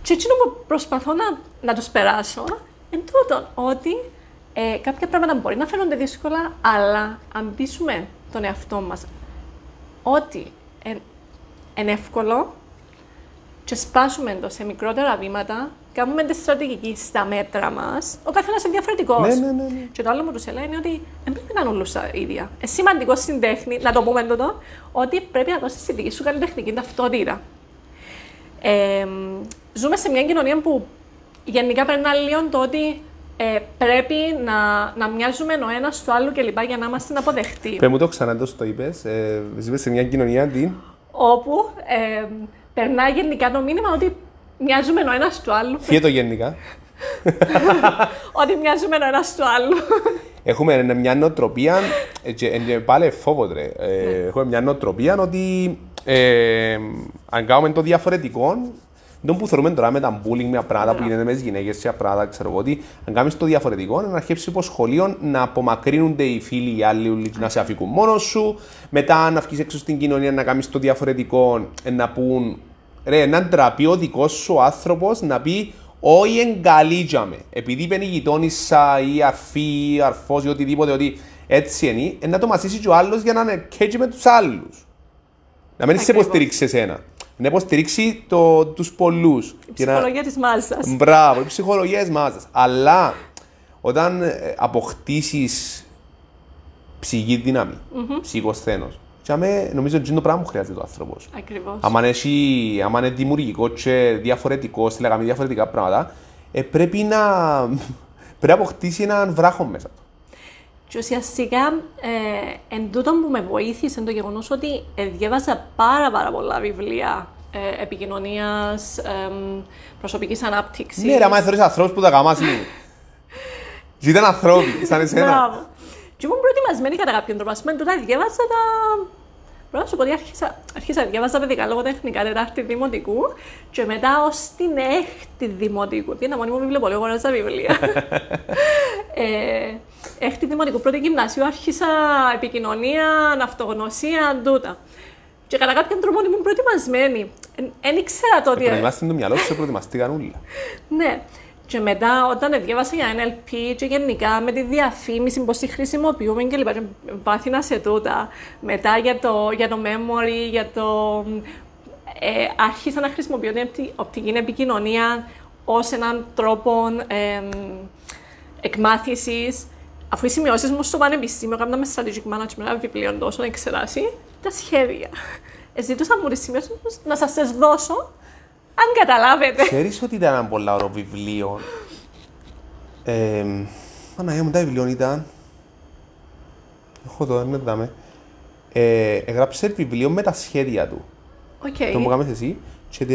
Speaker 2: Και έτσι που προσπαθώ να, να τους περάσω Εν τούτον, ότι ε, κάποια πράγματα μπορεί να φαίνονται δύσκολα, αλλά αν πείσουμε τον εαυτό μας ότι είναι εύκολο και σπάσουμε το σε μικρότερα βήματα, κάνουμε τη στρατηγική στα μέτρα μας, ο καθένας είναι διαφορετικός.
Speaker 1: Ναι, ναι, ναι, ναι,
Speaker 2: Και το άλλο που τους λέει είναι ότι δεν πρέπει να είναι όλους τα ίδια. Είναι σημαντικό στην τέχνη, να το πούμε τότε, ότι πρέπει να δώσεις τη δική σου καλλιτεχνική ταυτότητα. Ε, ζούμε σε μια κοινωνία που γενικά περνά λίγο το ότι ε, πρέπει να, να μοιάζουμε ο ένας στο άλλο κλπ. για να είμαστε αποδεχτοί.
Speaker 1: Πε μου το ξανά το είπες. Ε, ζούμε σε μια κοινωνία τι;
Speaker 2: Όπου ε, περνά γενικά το μήνυμα ότι μοιάζουμε ο ένας στο άλλο.
Speaker 1: Τι το γενικά.
Speaker 2: ότι μοιάζουμε ο ένας στο άλλο.
Speaker 1: Έχουμε μια νοοτροπία, ε, και, και πάλι φόβο τρε. Ε, ναι. Έχουμε μια νοοτροπία ότι ε, αν κάνουμε το διαφορετικό, δεν που θεωρούμε τώρα με τα bullying, με πράγματα που γίνεται με τις γυναίκες, σε πράγματα, ξέρω εγώ ότι, αν κάνεις το διαφορετικό, να αρχίσεις από σχολείο να απομακρύνονται οι φίλοι οι άλλοι, να σε αφήκουν μόνος σου. Μετά να βγεις έξω στην κοινωνία να κάνεις το διαφορετικό, να πούν ρε, να ντραπεί ο δικός σου άνθρωπος να πει όχι εγκαλίτζαμε. Επειδή είπε η γειτόνισσα ή αρφή ή αρφός ή οτιδήποτε ότι έτσι είναι, να το μασίσει και ο άλλος για να είναι κέτσι με τους άλλους. Να μην σε υποστηρίξει εσένα να υποστηρίξει το, τους πολλούς.
Speaker 2: Η ψυχολογία να... της μάζας.
Speaker 1: Μπράβο, η ψυχολογία της μάζας. Αλλά όταν ε, αποκτήσεις ψυχή δύναμη, mm-hmm. ψυχοσθένος, και νομίζω ότι είναι το πράγμα που χρειάζεται ο άνθρωπος.
Speaker 2: Ακριβώς.
Speaker 1: Αν είναι δημιουργικό και διαφορετικό, λέγαμε διαφορετικά πράγματα, ε, πρέπει να πρέπει να αποκτήσει έναν βράχο μέσα του.
Speaker 2: Και ουσιαστικά, ε, εν τούτο που με βοήθησε το γεγονός ότι ε, διάβαζα πάρα, πάρα πολλά βιβλία ε, επικοινωνίας, ε, προσωπικής ανάπτυξης.
Speaker 1: Ναι, ρε, άμα θεωρείς ανθρώπους που τα καμάσουν. Ήταν ανθρώποι, σαν εσένα.
Speaker 2: Μπράβο. Και ήμουν προετοιμασμένη κατά κάποιον τρόπο. Α πούμε, τούτα διάβαζα τα. Πρέπει να σου πω ότι άρχισα, άρχισα να διάβαζα παιδικά λογοτεχνικά τετάρτη δημοτικού και μετά ως την έκτη δημοτικού. Τι είναι μόνιμο βιβλίο, πολύ στα βιβλία. ε, έκτη δημοτικού, πρώτη γυμνασίου, άρχισα επικοινωνία, αυτογνωσία, τούτα. Και κατά κάποιον τρόπο ήμουν προετοιμασμένη. Δεν ήξερα το ότι.
Speaker 1: Προετοιμάστε το μυαλό σου, προετοιμαστήκαν όλα.
Speaker 2: ναι. Και μετά, όταν διάβασα για NLP και γενικά με τη διαφήμιση, πώς τη χρησιμοποιούμε και λοιπά, πάθηνα σε τούτα. Μετά για το, για το memory, για το ε, άρχισα να χρησιμοποιώ την οπτι- οπτική επικοινωνία ως έναν τρόπο ε, εκμάθησης. Αφού οι σημειώσεις μου στο πανεπιστήμιο έκανα με strategic management ένα βιβλίο τόσο να εξεράσει, τα σχέδια. Ε, ζήτουσα μου τις σημειώσεις μου να σας τις δώσω, αν καταλάβετε.
Speaker 1: Ξέρεις ότι ήταν ένα πολύ ωραίο βιβλίο. Ε, Παναγία μου, τα βιβλίο ήταν. Έχω το, δεν δάμε. Ε, έγραψε βιβλίο με τα σχέδια του.
Speaker 2: Οκ.
Speaker 1: Το μου κάνεις εσύ. Και, τε,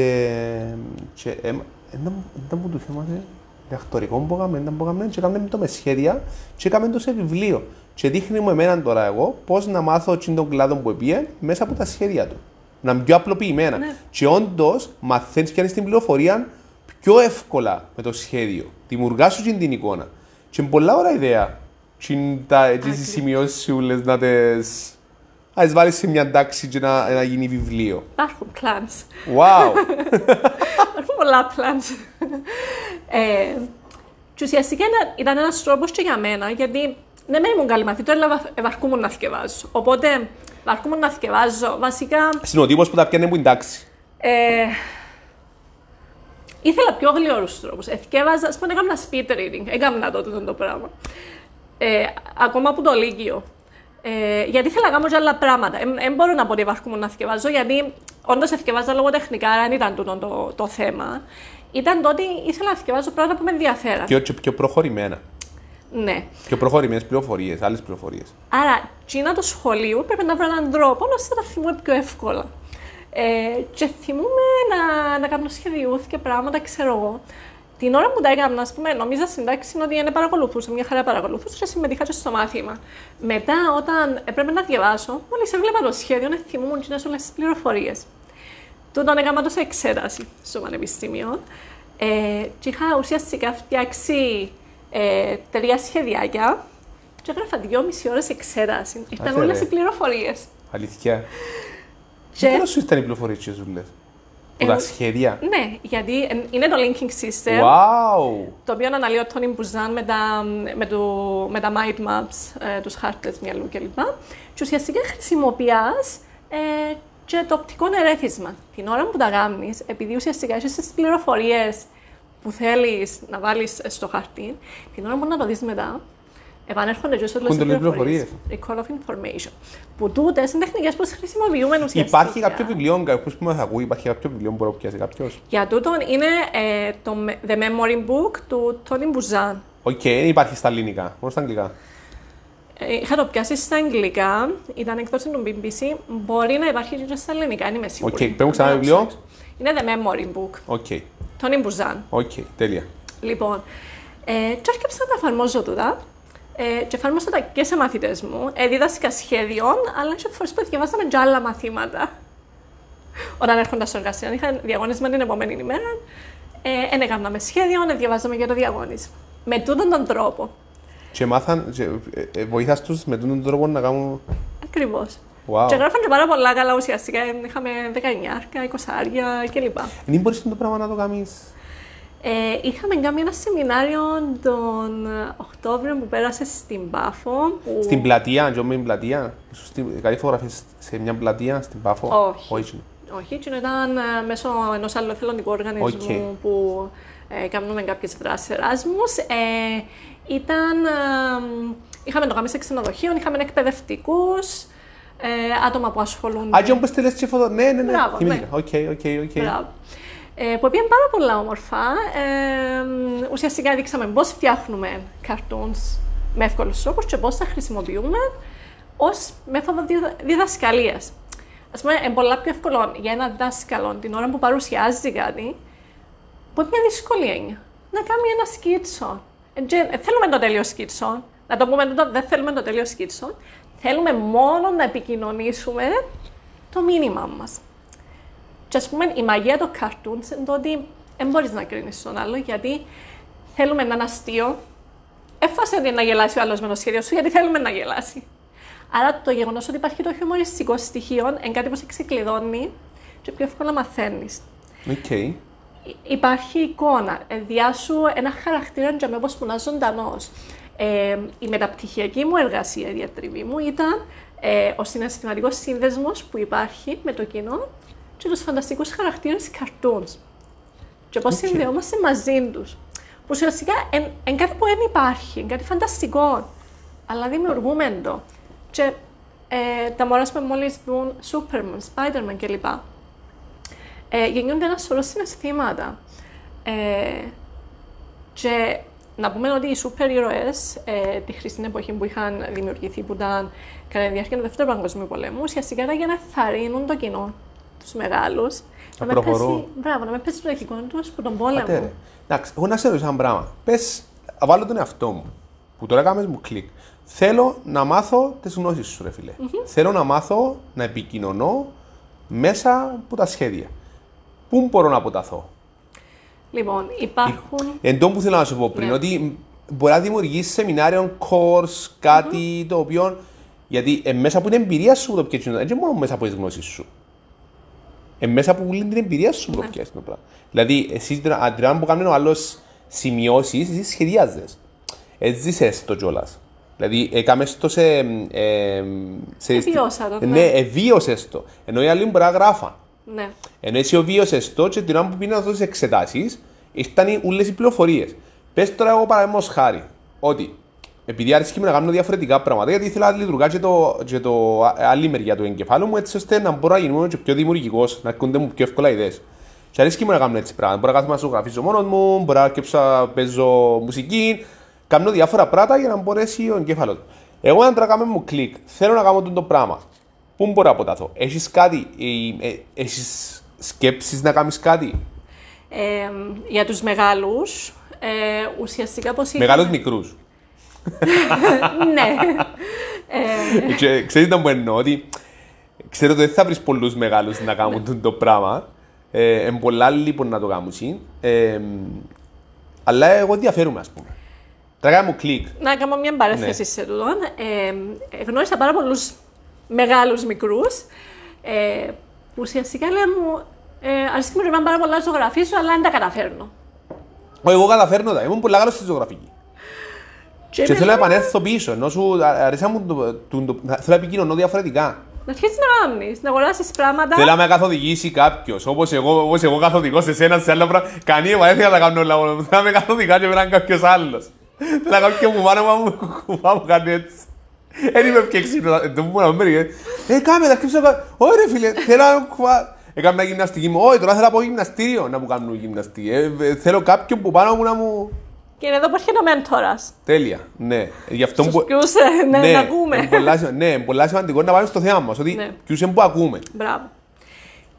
Speaker 1: και ε, ήταν ήταν που του θέμασε διδακτορικό που έκαμε, ήταν που έκαμε και έκαμε το με σχέδια και έκαμε το σε βιβλίο. Και δείχνει μου εμένα τώρα εγώ πώς να μάθω τι τον κλάδο που επίε μέσα από τα σχέδια του. Να είναι πιο απλοποιημένα.
Speaker 2: Ναι.
Speaker 1: Και όντως μαθαίνεις πιάνει την πληροφορία πιο εύκολα με το σχέδιο. Δημιουργάς σου και την εικόνα. Και είναι πολλά ωραία ιδέα. Και είναι τα έτσι τις
Speaker 2: Ακριβώς.
Speaker 1: σημειώσεις σου λες να τις... Να τις βάλεις σε μια τάξη και να, να γίνει βιβλίο.
Speaker 2: Υπάρχουν plans.
Speaker 1: Wow!
Speaker 2: Υπάρχουν πολλά plans. ε, και ουσιαστικά ήταν, ήταν ένας τρόπος και για μένα, γιατί ναι, δεν ήμουν καλή μαθήτρια, αλλά βα- ευαρκούμουν να θυκευάζω. Οπότε, ευαρκούμουν να θυκευάζω. Βασικά,
Speaker 1: Στην ο τύπος που τα πιάνε που είναι τάξη.
Speaker 2: ε, ήθελα πιο γλυόρους τρόπους. Εθκεύαζα, ας πούμε, έκανα speed reading. Έκανα τότε το πράγμα. Ε, ακόμα από το Λύκειο. Ε, γιατί ήθελα να κάνω και άλλα πράγματα. Δεν μπορώ να πω ότι ευαρκούμουν να θυκευάζω, γιατί όντως εθκευάζα λογοτεχνικά, δεν ήταν τούτο το, το θέμα. Ήταν το ότι ήθελα να θυκευάζω πράγματα που με ενδιαφέραν.
Speaker 1: Πιο, και πιο προχωρημένα.
Speaker 2: Ναι.
Speaker 1: Πιο προχωρημένες πληροφορίες, άλλες πληροφορίες.
Speaker 2: Άρα, τσίνα του σχολείου πρέπει να βρω έναν τρόπο ώστε να τα θυμούμε πιο εύκολα. Ε, και θυμούμαι να, να κάνω σχεδιούθ και πράγματα, ξέρω εγώ. Την ώρα που τα έκανα, ας πούμε, νόμιζα στην τάξη ότι δεν παρακολουθούσα, μια χαρά παρακολουθούσα και συμμετείχα και στο μάθημα. Μετά, όταν έπρεπε να διαβάσω, μόλις έβλεπα το σχέδιο, να θυμούμουν τι όλε τις πληροφορίες. Τούτον έκανα το σε εξέταση στο πανεπιστήμιο. Ε, και είχα ουσιαστικά φτιάξει ε, τρία σχεδιάκια και έγραφα δυόμιση ώρες εξέταση. Ήταν
Speaker 1: Άσε,
Speaker 2: όλες
Speaker 1: ρε.
Speaker 2: οι πληροφορίες.
Speaker 1: Αλήθεια.
Speaker 2: Και-
Speaker 1: Και... Πώς σου ήρθαν οι πληροφορίες και σου λες; Που τα
Speaker 2: Εγώ-
Speaker 1: σχέδια;
Speaker 2: Ναι, γιατί ε, είναι το linking system,
Speaker 1: Wow!
Speaker 2: το οποίο αναλύει ο Τόνι Μπουζάν με τα, με το, με τα mind maps, ε, τους χάρτες μυαλού κλπ. Και ουσιαστικά χρησιμοποιάς ε, και το οπτικό ερέθισμα. Την ώρα που τα κάνεις, επειδή ουσιαστικά έχεις τις πληροφορίες που θέλεις να βάλεις στο χαρτί, την ώρα που να το δεις μετά, επανέρχονται και όλες
Speaker 1: Πού είναι
Speaker 2: οι
Speaker 1: οι
Speaker 2: πληροφορίες. Recall of information. Που τούτες είναι τεχνικές που τις χρησιμοποιούμε ουσιαστικά.
Speaker 1: Υπάρχει κάποιο βιβλίο, κάποιος που μας ακούει, υπάρχει κάποιο βιβλίο που μπορεί να πιάσει κάποιος;
Speaker 2: Για τούτον είναι ε, το me- The Memory Book του Τόνι Μπουζάν.
Speaker 1: Οκ, δεν υπάρχει στα ελληνικά, μόνο στα αγγλικά.
Speaker 2: Ε, είχα το πιάσει στα αγγλικά, ήταν εκδόση του BBC. Μπορεί να υπάρχει και στα ελληνικά, δεν είμαι σίγουρη.
Speaker 1: Οκ, πες μου ξανά
Speaker 2: Δεν
Speaker 1: βιβλίο.
Speaker 2: ξέρω. Είναι The Memory Book,
Speaker 1: OK,
Speaker 2: Tony Buzan.
Speaker 1: OK, τέλεια.
Speaker 2: Λοιπόν, ε, και άρχισα να τα εφαρμόζω τούτα. Ε, και εφαρμόσα τα και σε μαθητές μου. Ε, δίδασκα σχέδιο, αλλά και φορές που διαβάσαμε και άλλα μαθήματα. Όταν έρχονταν στο εργαστήριο, είχαν διαγώνισμα την επόμενη ημέρα. Ε, εν έκανα με σχέδιο, εν διαβάζαμε για το διαγώνισμα. Με τούτον τον τρόπο.
Speaker 1: Και μάθαν, και, ε, ε, βοήθας τους με τον τρόπο να κάνουν...
Speaker 2: Ακριβώς.
Speaker 1: Wow.
Speaker 2: Και γράφαν και πάρα πολλά καλά ουσιαστικά. Είχαμε 19, 20 κλπ.
Speaker 1: Δεν μπορείς το πράγμα να το κάνεις...
Speaker 2: Ε, είχαμε κάνει ένα σεμινάριο τον Οκτώβριο που πέρασε στην Πάφο. Που...
Speaker 1: Στην πλατεία, και στην πλατεία. Ίσως στην- Κάτι φωτογραφίες σε μια πλατεία, στην Πάφο;
Speaker 2: Όχι.
Speaker 1: Όχι.
Speaker 2: Όχι, εκείνο ήταν ε, μέσω ενός άλλου εθελοντικού οργανισμού
Speaker 1: Οκ.
Speaker 2: που ε, κάνουμε κάποιες δράσεις Εράσμου. Ε, ήταν. ε, είχαμε το κάνουμε σε ξενοδοχείο, είχαμε εκπαιδευτικούς, ε, άτομα που ασχολούνται.
Speaker 1: Α, και όπως στέλνες και φωτο... Ναι, ναι, ναι.
Speaker 2: Μπράβο,
Speaker 1: Θυμήθηκα.
Speaker 2: ναι.
Speaker 1: OK, OK, OK.
Speaker 2: Μπράβο. Ε, που πήγαν πάρα πολλά όμορφα. Ε, ουσιαστικά δείξαμε πώς φτιάχνουμε cartoons με εύκολους τρόπους και πώς τα χρησιμοποιούμε ως μέθοδο διδα- διδασκαλίας. Α πούμε, είναι πολλά πιο εύκολο για ένα δάσκαλο την ώρα που παρουσιάζει κάτι, που έχει μια δυσκολία είναι να κάνει ένα σκίτσο. Ε, και- ε, θέλουμε το τέλειο σκίτσο. Να το πούμε τούτο, δεν θέλουμε το τέλειο σκίτσο. Θέλουμε μόνο να επικοινωνήσουμε το μήνυμά μας. Και ας πούμε, η μαγεία των cartoons είναι το ότι δεν μπορείς να κρίνεις τον άλλο, γιατί θέλουμε να είναι αστείο. Έφασε ότι να γελάσει ο άλλος με το σχέδιο σου, γιατί θέλουμε να γελάσει. Άρα το γεγονός ότι υπάρχει το χιουμοριστικό στοιχείο είναι κάτι που σε ξεκλειδώνει και πιο εύκολα μαθαίνεις.
Speaker 1: Οκ.
Speaker 2: Υ- Υπάρχει εικόνα. Ε, Δια σου ένα χαρακτήρα για μένα που εν ζωντανό. Ε, η μεταπτυχιακή μου εργασία, η διατριβή μου, ήταν ε, ο συναισθηματικός σύνδεσμος που υπάρχει με το κοινό και τους φανταστικούς χαρακτήρες cartoons. Και πώς συνδεόμαστε μαζί τους. Που ουσιαστικά είναι κάτι που δεν υπάρχει, είναι κάτι φανταστικό. Αλλά δημιουργούμε το. Και ε, τα μωρά που μόλις δουν Superman, Spider-Man κλπ. Ε, γεννιούνται ένα σωρό συναισθήματα. Ε, και να πούμε ότι οι σούπερ ήρωες ε, τη χρυσή εποχή που είχαν δημιουργηθεί, που ήταν κατά τη διάρκεια του Δεύτερου Παγκοσμίου Πολέμου, ουσιαστικά ήταν για να θαρρύνουν το κοινό, τους μεγάλους.
Speaker 1: Να, να προχωρούν.
Speaker 2: μπράβο, να με πέσει το ηθικό τους από τον πόλεμο. Πατέρα.
Speaker 1: Εντάξει, εγώ να σε ρωτήσω ένα πράγμα. Πες, βάλω τον εαυτό μου, που τώρα έκαμε μου κλικ. Θέλω να μάθω τις γνώσεις σου, ρε φιλε. Mm-hmm. Θέλω να μάθω να επικοινωνώ μέσα από τα σχέδια. Πού μπορώ να αποταθώ;
Speaker 2: Λοιπόν, υπάρχουν.
Speaker 1: Εν τω που θέλω να σου πω πριν, ναι. ότι μπορεί να δημιουργήσεις σεμινάριο, course, κάτι mm-hmm. το οποίο. Γιατί ε, μέσα από την εμπειρία σου το πιέζει, δεν είναι μόνο μέσα από τις γνώσεις σου. Ε, μέσα από την εμπειρία σου το ναι. πιέζει το πράγμα. Δηλαδή, εσύ αντρέα που κάνεις ο άλλος σημειώσεις, εσύ σχεδιάζεις. Έτσι ζεις το κιόλας. Δηλαδή, έκαμε το σε. Ε,
Speaker 2: σε Εβίωσα το.
Speaker 1: Ναι, εβίωσε το. Ενώ οι άλλοι μπορεί να γράφαν.
Speaker 2: Ναι.
Speaker 1: Ενώ εσύ οβίωσε το και την ώρα που πήγαινε να δώσει εξετάσεις, ήρθαν όλες οι πληροφορίες. Πες τώρα, εγώ παραδείγματος χάρη, ότι επειδή άρχισα να κάνω διαφορετικά πράγματα, γιατί ήθελα να λειτουργά και το, και το άλλη μεριά του εγκεφάλου μου, έτσι ώστε να μπορώ να γίνω και πιο δημιουργικός, να έρχονται μου πιο εύκολα ιδέες. Και αρέσει μου να κάνω έτσι πράγματα. Μπορώ να κάθομαι να ζωγραφίζω μόνος μου, μπορώ να αρκέψω να παίζω μουσική, κάνω διάφορα πράγματα για να μπορέσει ο εγκέφαλος. Εγώ αν τρακάμε μου κλικ, θέλω να κάνω το πράγμα. Πού μπορώ να αποταθώ, έχεις κάτι, ε, έχεις σκέψεις να κάνεις κάτι;
Speaker 2: Ε, για τους μεγάλους, ε, ουσιαστικά πώ είναι.
Speaker 1: Μεγάλους μικρούς.
Speaker 2: ναι.
Speaker 1: ε... Ξέρετε τι εννοώ, ότι ξέρω ότι δεν θα βρεις πολλούς μεγάλους να κάνουν ναι. το πράγμα. Ε, είναι πολλά λοιπόν να το κάνουν. Ε, αλλά εγώ ενδιαφέρομαι, ας πούμε. Τράγα μου κλικ.
Speaker 2: Να κάνω μια παρέθεση ναι. σε τούτο. Ε, γνώρισα πάρα πολλούς μεγάλους μικρούς. Ε, που ουσιαστικά λέει μου, ε, αρέσει μου πάρα πολλά ζωγραφίσω, αλλά δεν τα καταφέρνω.
Speaker 1: Εγώ καταφέρνω τα. Ήμουν πολύ καλός στη ζωγραφική. Και, και θέλω να επανέλθω πίσω, ενώ σου αρέσει μου το, το, το, θέλω να επικοινωνώ διαφορετικά.
Speaker 2: Να αρχίσεις να κάνεις, να αγοράσεις πράγματα.
Speaker 1: Θέλω να με καθοδηγήσει κάποιος, όπως εγώ, όπως εγώ καθοδηγώ σε σένα, σε άλλα πράγματα. Κανείς δεν θέλω να κάνω όλα μόνο. Θέλω να με καθοδηγά και να κάποιος άλλος. Θέλω να κάποιο που πάνω μου μου κάνει έτσι. Δεν είμαι πιο ξύπνος, δεν μου να με Ε, κάμε, θα κρύψω κάτι. Όχι ρε φίλε, θέλω να κουβά. Έκανα μια γυμναστική μου, όχι τώρα θέλω να πω γυμναστήριο να μου κάνουν γυμναστική. Ε, θέλω κάποιον που πάνω μου να μου
Speaker 2: και είναι εδώ που έρχεται ο μέντορας.
Speaker 1: Τέλεια. Ναι. Γι' αυτό
Speaker 2: που. Ποιους ε, ναι, ναι, να ακούμε.
Speaker 1: Πολλά, ναι, πολλά σημαντικό να πάμε στο θέμα μας. Ότι ναι. ποιους που ακούμε.
Speaker 2: Μπράβο.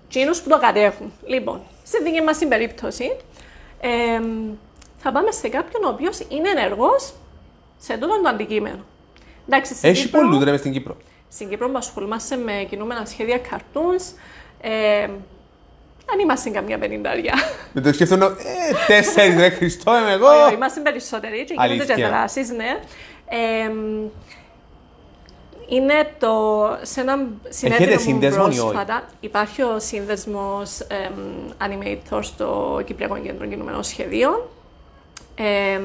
Speaker 2: Τσίνου που το κατέχουν. Λοιπόν, σε δική μας την περίπτωση, ε, θα πάμε σε κάποιον ο οποίος είναι ενεργός σε τούτο το αντικείμενο.
Speaker 1: Εντάξει, Έχει πολλούς ρε στην Κύπρο.
Speaker 2: Στην Κύπρο που ασχολούμαστε με κινούμενα σχέδια cartoons. Ε, αν είμαστε καμιά πενηντάρια.
Speaker 1: Με το σκεφτούν, ε, τέσσερις ρε Χριστό είμαι εγώ.
Speaker 2: Όχι, είμαστε περισσότεροι και γίνονται και δράσεις, ναι. Ε, είναι το, σε ένα συνέδριο μου πρόσφατα, υπάρχει ο σύνδεσμος ε, Animator στο Κυπριακό Κέντρο Κινουμένων Σχεδίων. Ε,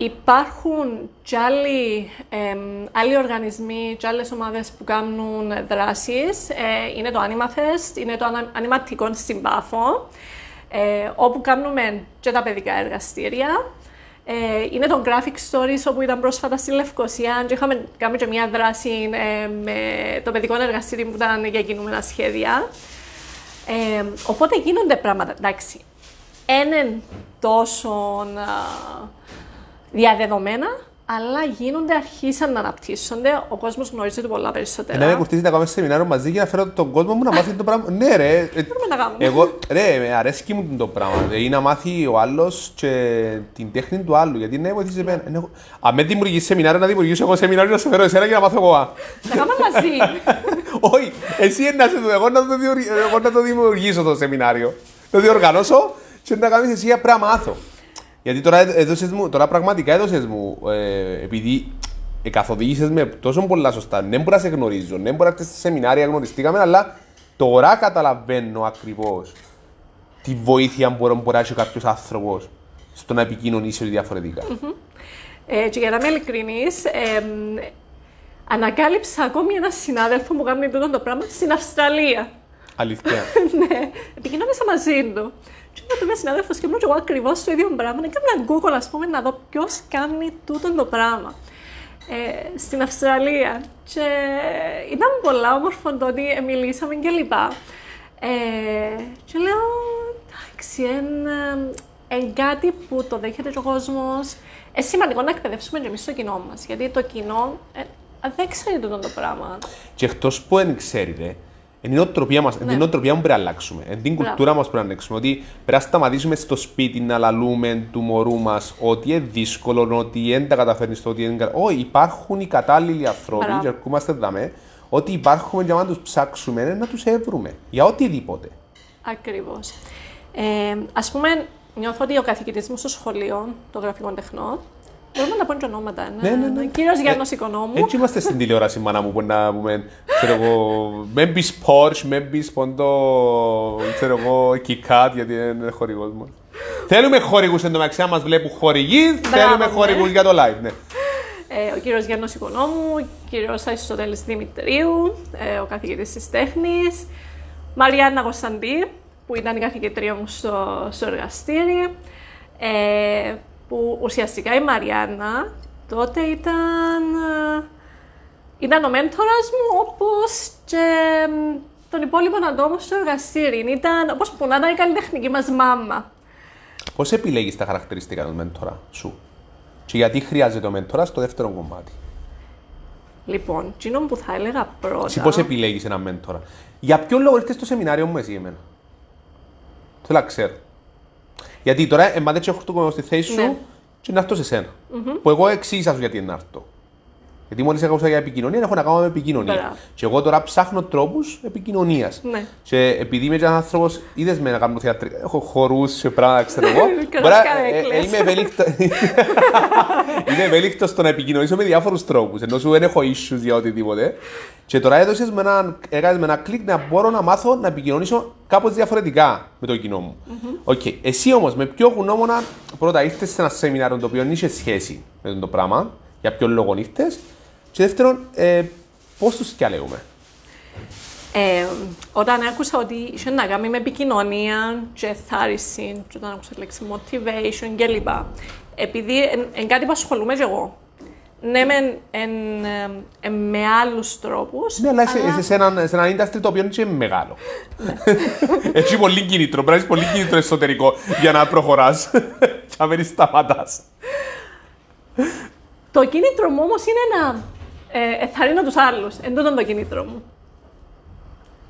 Speaker 2: Υπάρχουν και άλλοι, ε, άλλοι οργανισμοί και άλλες ομάδες που κάνουν δράσεις. Ε, είναι το AnimaFest, είναι το Animaticon στην Πάφο, ε, όπου κάνουμε και τα παιδικά εργαστήρια. Ε, είναι το Graphic Stories, όπου ήταν πρόσφατα στη Λευκοσία και είχαμε κάνει και μια δράση ε, με το παιδικό εργαστήριο που ήταν για κινούμενα σχέδια. Ε, οπότε γίνονται πράγματα, εντάξει, έναν τόσο διαδεδομένα, αλλά γίνονται, αρχίσαν να αναπτύσσονται. Ο κόσμος γνωρίζει το πολλά περισσότερα.
Speaker 1: Ναι, με κουρτίζει να κάνουμε σεμινάριο μαζί για να φέρω τον κόσμο μου να μάθει το πράγμα. Ναι, ρε.
Speaker 2: Μπορούμε να κάνουμε.
Speaker 1: Εγώ, ρε, με αρέσει μου το πράγμα. Δηλαδή να μάθει ο άλλος και την τέχνη του άλλου. Γιατί ναι, βοηθήσει εμένα. Ναι, αν με δημιουργήσει σεμινάριο, να δημιουργήσω εγώ σεμινάριο να σε φέρω εσένα και να μάθω εγώ.
Speaker 2: Να κάνουμε μαζί.
Speaker 1: Όχι, εσύ να σε εγώ να το δημιουργήσω το σεμινάριο. Το διοργανώσω και να κάνεις εσύ για πράγμα μάθω. Γιατί τώρα, έδωσες μου, τώρα πραγματικά έδωσες μου, ε, επειδή ε, καθοδήγησε με τόσο πολλά σωστά. Δεν μπορώ να σε γνωρίζω, δεν μπορώ να σε σεμινάρια γνωριστήκαμε, αλλά τώρα καταλαβαίνω ακριβώς τη βοήθεια που μπορεί να έχει κάποιος άνθρωπος στο να επικοινωνήσει διαφορετικά. Mm-hmm.
Speaker 2: Ε, και για να είμαι ειλικρινής, ε, ανακάλυψα ακόμη ένα συνάδελφο που κάνει τούτο το πράγμα στην Αυστραλία.
Speaker 1: Αλήθεια.
Speaker 2: ναι, επικοινώνησα μαζί του. Και όταν είμαι συνάδελφος και ήμουν και εγώ ακριβώς το ίδιο πράγμα. Έκανα ένα Google, ας πούμε, να δω ποιος κάνει τούτο το πράγμα. Ε, στην Αυστραλία. Και ήταν πολλά όμορφο το ότι μιλήσαμε και λοιπά. Ε, και λέω, εντάξει, είναι κάτι που το δέχεται ο κόσμος. Είναι σημαντικό να εκπαιδεύσουμε και εμείς το κοινό μας. Γιατί το κοινό ε, δεν ξέρει τούτο το πράγμα.
Speaker 1: Και εκτός που δεν ξέρετε, είναι η νοοτροπία μας. Ναι. νοοτροπία που πρέπει να αλλάξουμε. Είναι την κουλτούρα μας που πρέπει να αλλάξουμε. Ότι πρέπει να σταματήσουμε στο σπίτι να λαλούμε του μωρού μας ότι είναι δύσκολο, ότι δεν τα καταφέρνεις το ότι είναι. Όχι, υπάρχουν οι κατάλληλοι άνθρωποι, και ερχόμαστε δαμέ, ότι υπάρχουν για να τους ψάξουμε, να τους έβρουμε. Για οτιδήποτε.
Speaker 2: Ακριβώς. Ε, Α πούμε, νιώθω ότι ο καθηγητή μου στο σχολείο των γραφικών τεχνών Μπορούμε να πούμε και ονόματα. Ναι, ναι, ναι. ναι. Κύριος Γιάννος ε, Οικονόμου.
Speaker 1: Έτσι είμαστε στην τηλεόραση, μάνα μου, που να πούμε. Ξέρω εγώ, με μπει Porsche, με μπει ποντό. Ξέρω εγώ, Kit γιατί είναι χορηγός μας. Θέλουμε χορηγούς εντωμεταξύ, αν μας βλέπουν χορηγοί, θέλουμε ναι. χορηγούς για το live. Ναι.
Speaker 2: Ε, ο κύριος Γιάννος Οικονόμου, ο κύριος Αριστοτέλης Δημητρίου, ε, ο καθηγητής της τέχνης, Μαριάννα Κωνσταντή, που ήταν η καθηγητρία μου στο, στο εργαστήρι, ε, που ουσιαστικά η Μαριάννα τότε ήταν, ε, ήταν ο μέντορας μου όπως και τον υπόλοιπο ατόμων στο εργαστήρι. Ήταν όπως που να ήταν η καλλιτεχνική μας μάμα.
Speaker 1: Πώς επιλέγεις τα χαρακτηριστικά του μέντορα σου; Και γιατί χρειάζεται ο μέντορας στο δεύτερο κομμάτι;
Speaker 2: Λοιπόν, εκείνο που θα έλεγα πρώτα...
Speaker 1: Εσύ πώς επιλέγεις ένα μέντορα; Για ποιο λόγο ήρθες στο σεμινάριο μου εσύ εμένα; Θέλω να ξέρω. Γιατί τώρα εμπάτε και έχω στη θέση σου ναι. και να έρθω σε σένα. Mm-hmm. Που εγώ εξήγησα σου γιατί είναι αυτό. Γιατί μόλις έκανα για επικοινωνία, έχω να κάνω με επικοινωνία. Πέρα. Και εγώ τώρα ψάχνω τρόπους επικοινωνίας. Ναι. Και επειδή είμαι ένας άνθρωπος, είδες με να κάνω θεατρικά. Έχω χορούς σε πράγματα, ξέρω εγώ. Μπορεί, ε, ε, είμαι ευέλικτο. είμαι ευέλικτο στο να επικοινωνήσω με διάφορους τρόπους. Ενώ σου δεν έχω issues για οτιδήποτε. Και τώρα έδωσες με ένα, με ένα κλικ να μπορώ να μάθω να επικοινωνήσω κάπως διαφορετικά με το κοινό μου. Mm-hmm. Okay. Εσύ όμως, με ποιο γνώμονα πρώτα ήρθες σε ένα σεμινάριο το οποίο είχε σχέση με το πράγμα, για ποιο λόγο ήρθες, και δεύτερον, ε, πώς τους διαλέγουμε.
Speaker 2: Ε, όταν άκουσα ότι είχε να κάνει με επικοινωνία και θάρρυση, και όταν άκουσα τη λέξη motivation κλπ. Επειδή είναι κάτι που ασχολούμαι και εγώ. Ναι, με, εν, εν, με άλλους τρόπους.
Speaker 1: Ναι, αλλά είσαι, είσαι σε έναν, σε έναν industry το οποίο είναι μεγάλο. Έχει πολύ κίνητρο. Πρέπει πολύ κίνητρο εσωτερικό για να προχωράς. και να μην σταματάς.
Speaker 2: Το κίνητρο μου όμως είναι να ε, εθαρρύνω τους άλλους. Εν τούτον το κίνητρο μου.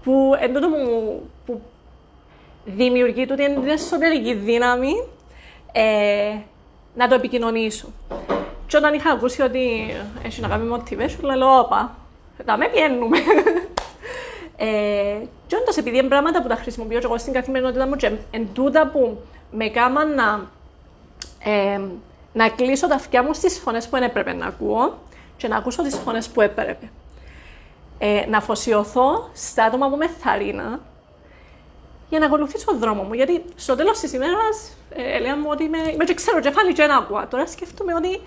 Speaker 2: Που εν τούτο μου που δημιουργεί τούτη την εσωτερική δύναμη ε, να το επικοινωνήσω. Και όταν είχα ακούσει ότι έχει να κάνει motivation, λέω, όπα, θα με πιένουμε. ε, και όντως, επειδή είναι πράγματα που τα χρησιμοποιώ και εγώ στην καθημερινότητα μου και εν τούτα που με κάμαν να, ε, να κλείσω τα αυτιά μου στις φωνές που δεν έπρεπε να ακούω και να ακούσω τις φωνές που έπρεπε. Ε, να αφοσιωθώ στα άτομα που με θαρρύνα για να ακολουθήσω τον δρόμο μου. Γιατί στο τέλος της ημέρας ε, έλεγα μου ότι είμαι, είμαι και ξέρω κεφάλι και ένα ακούω. Τώρα σκέφτομαι ότι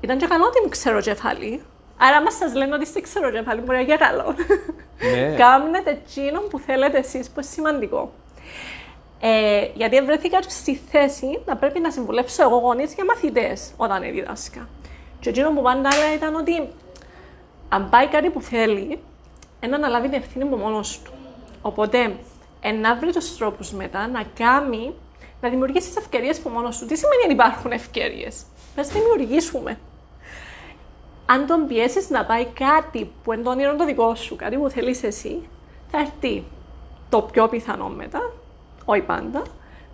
Speaker 2: ήταν και καλό ότι είμαι ξέρω κεφάλι. Άρα, μας σας λένε ότι είστε ξέρω κεφάλι, μπορεί να είναι καλό. Ναι. Κάμνετε εκείνο που θέλετε εσείς, που είναι σημαντικό. Ε, γιατί βρέθηκα στη θέση να πρέπει να συμβουλεύσω εγώ γονείς για μαθητές όταν διδάσκα. Και εκείνο που πάντα έλεγα ήταν ότι αν πάει κάτι που θέλει, ένα να λάβει την ευθύνη από μόνος του. Οπότε, να βρει τους τρόπους μετά να κάνει, να δημιουργήσει τις ευκαιρίες από μόνος του. Τι σημαίνει ότι υπάρχουν ευκαιρίες; Να τι δημιουργήσουμε. Αν τον πιέσεις να πάει κάτι που είναι το όνειρο το δικό σου, κάτι που θέλεις εσύ, θα έρθει το πιο πιθανό μετά, όχι πάντα,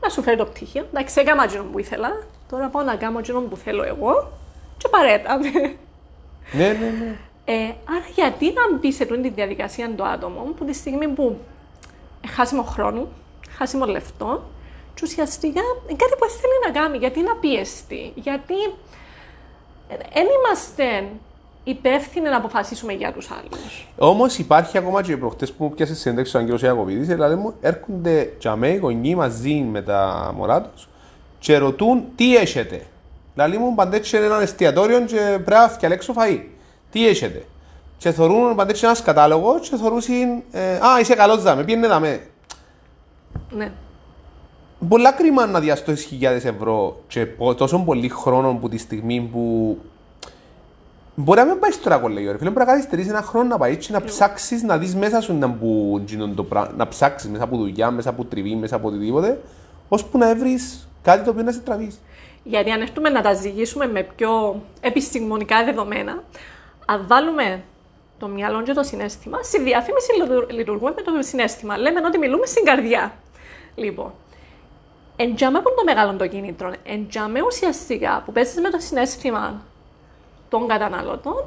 Speaker 2: να σου φέρει το πτυχίο. Εντάξει, έκανα αυτό που ήθελα. Τώρα πάω να κάνω αυτό που θέλω εγώ και παρέτα.
Speaker 1: Ναι, ναι, ναι.
Speaker 2: Ε, άρα γιατί να μπει σε αυτή τη διαδικασία το άτομο που τη στιγμή που χάσιμο χρόνο, χάσιμο λεφτό, και ουσιαστικά είναι κάτι που θέλει να κάνει, γιατί να πιεστεί, γιατί δεν είμαστε υπεύθυνοι να αποφασίσουμε για τους άλλους.
Speaker 1: Όμως υπάρχει ακόμα και προχτές που μου πιάσε συνέντευξη ο Αγγέλο Ιακοβίδη, δηλαδή μου έρχονται τζαμέ οι γονεί μαζί με τα μωρά τους και ρωτούν τι έχετε. Δηλαδή μου παντέτσι ένα εστιατόριο και πρέπει να φτιαλέξω φαΐ. Τι έχετε; και θεωρούν πάντα έτσι ένας κατάλογος και θεωρούν ε, «Α, είσαι καλός δάμε, πιένε δάμε».
Speaker 2: Ναι.
Speaker 1: Πολλά κρίμα να διαστώσεις χιλιάδες ευρώ και πο- τόσο πολύ χρόνο που τη στιγμή που Μπορεί να μην πάει στο ρακολέγιο, ρε φίλε, μπορεί να καθυστερήσεις ένα χρόνο να πάει και να ψάξεις να δεις μέσα σου να, που, γίνον το πρά- να ψάξεις μέσα από δουλειά, μέσα από τριβή, μέσα από οτιδήποτε, ώσπου να βρεις κάτι το οποίο να σε τραβήσει.
Speaker 2: Γιατί αν έρθουμε να τα ζυγίσουμε με πιο επιστημονικά δεδομένα, αν βάλουμε το μυαλό και το συνέστημα, στη διαφήμιση λειτου- λειτουργούμε με το συνέστημα. Λέμε ότι μιλούμε στην καρδιά. Λοιπόν, εντιαμε που είναι το μεγάλο το κίνητρο. Εντιαμε ουσιαστικά που παίζεις με το συνέστημα των καταναλωτών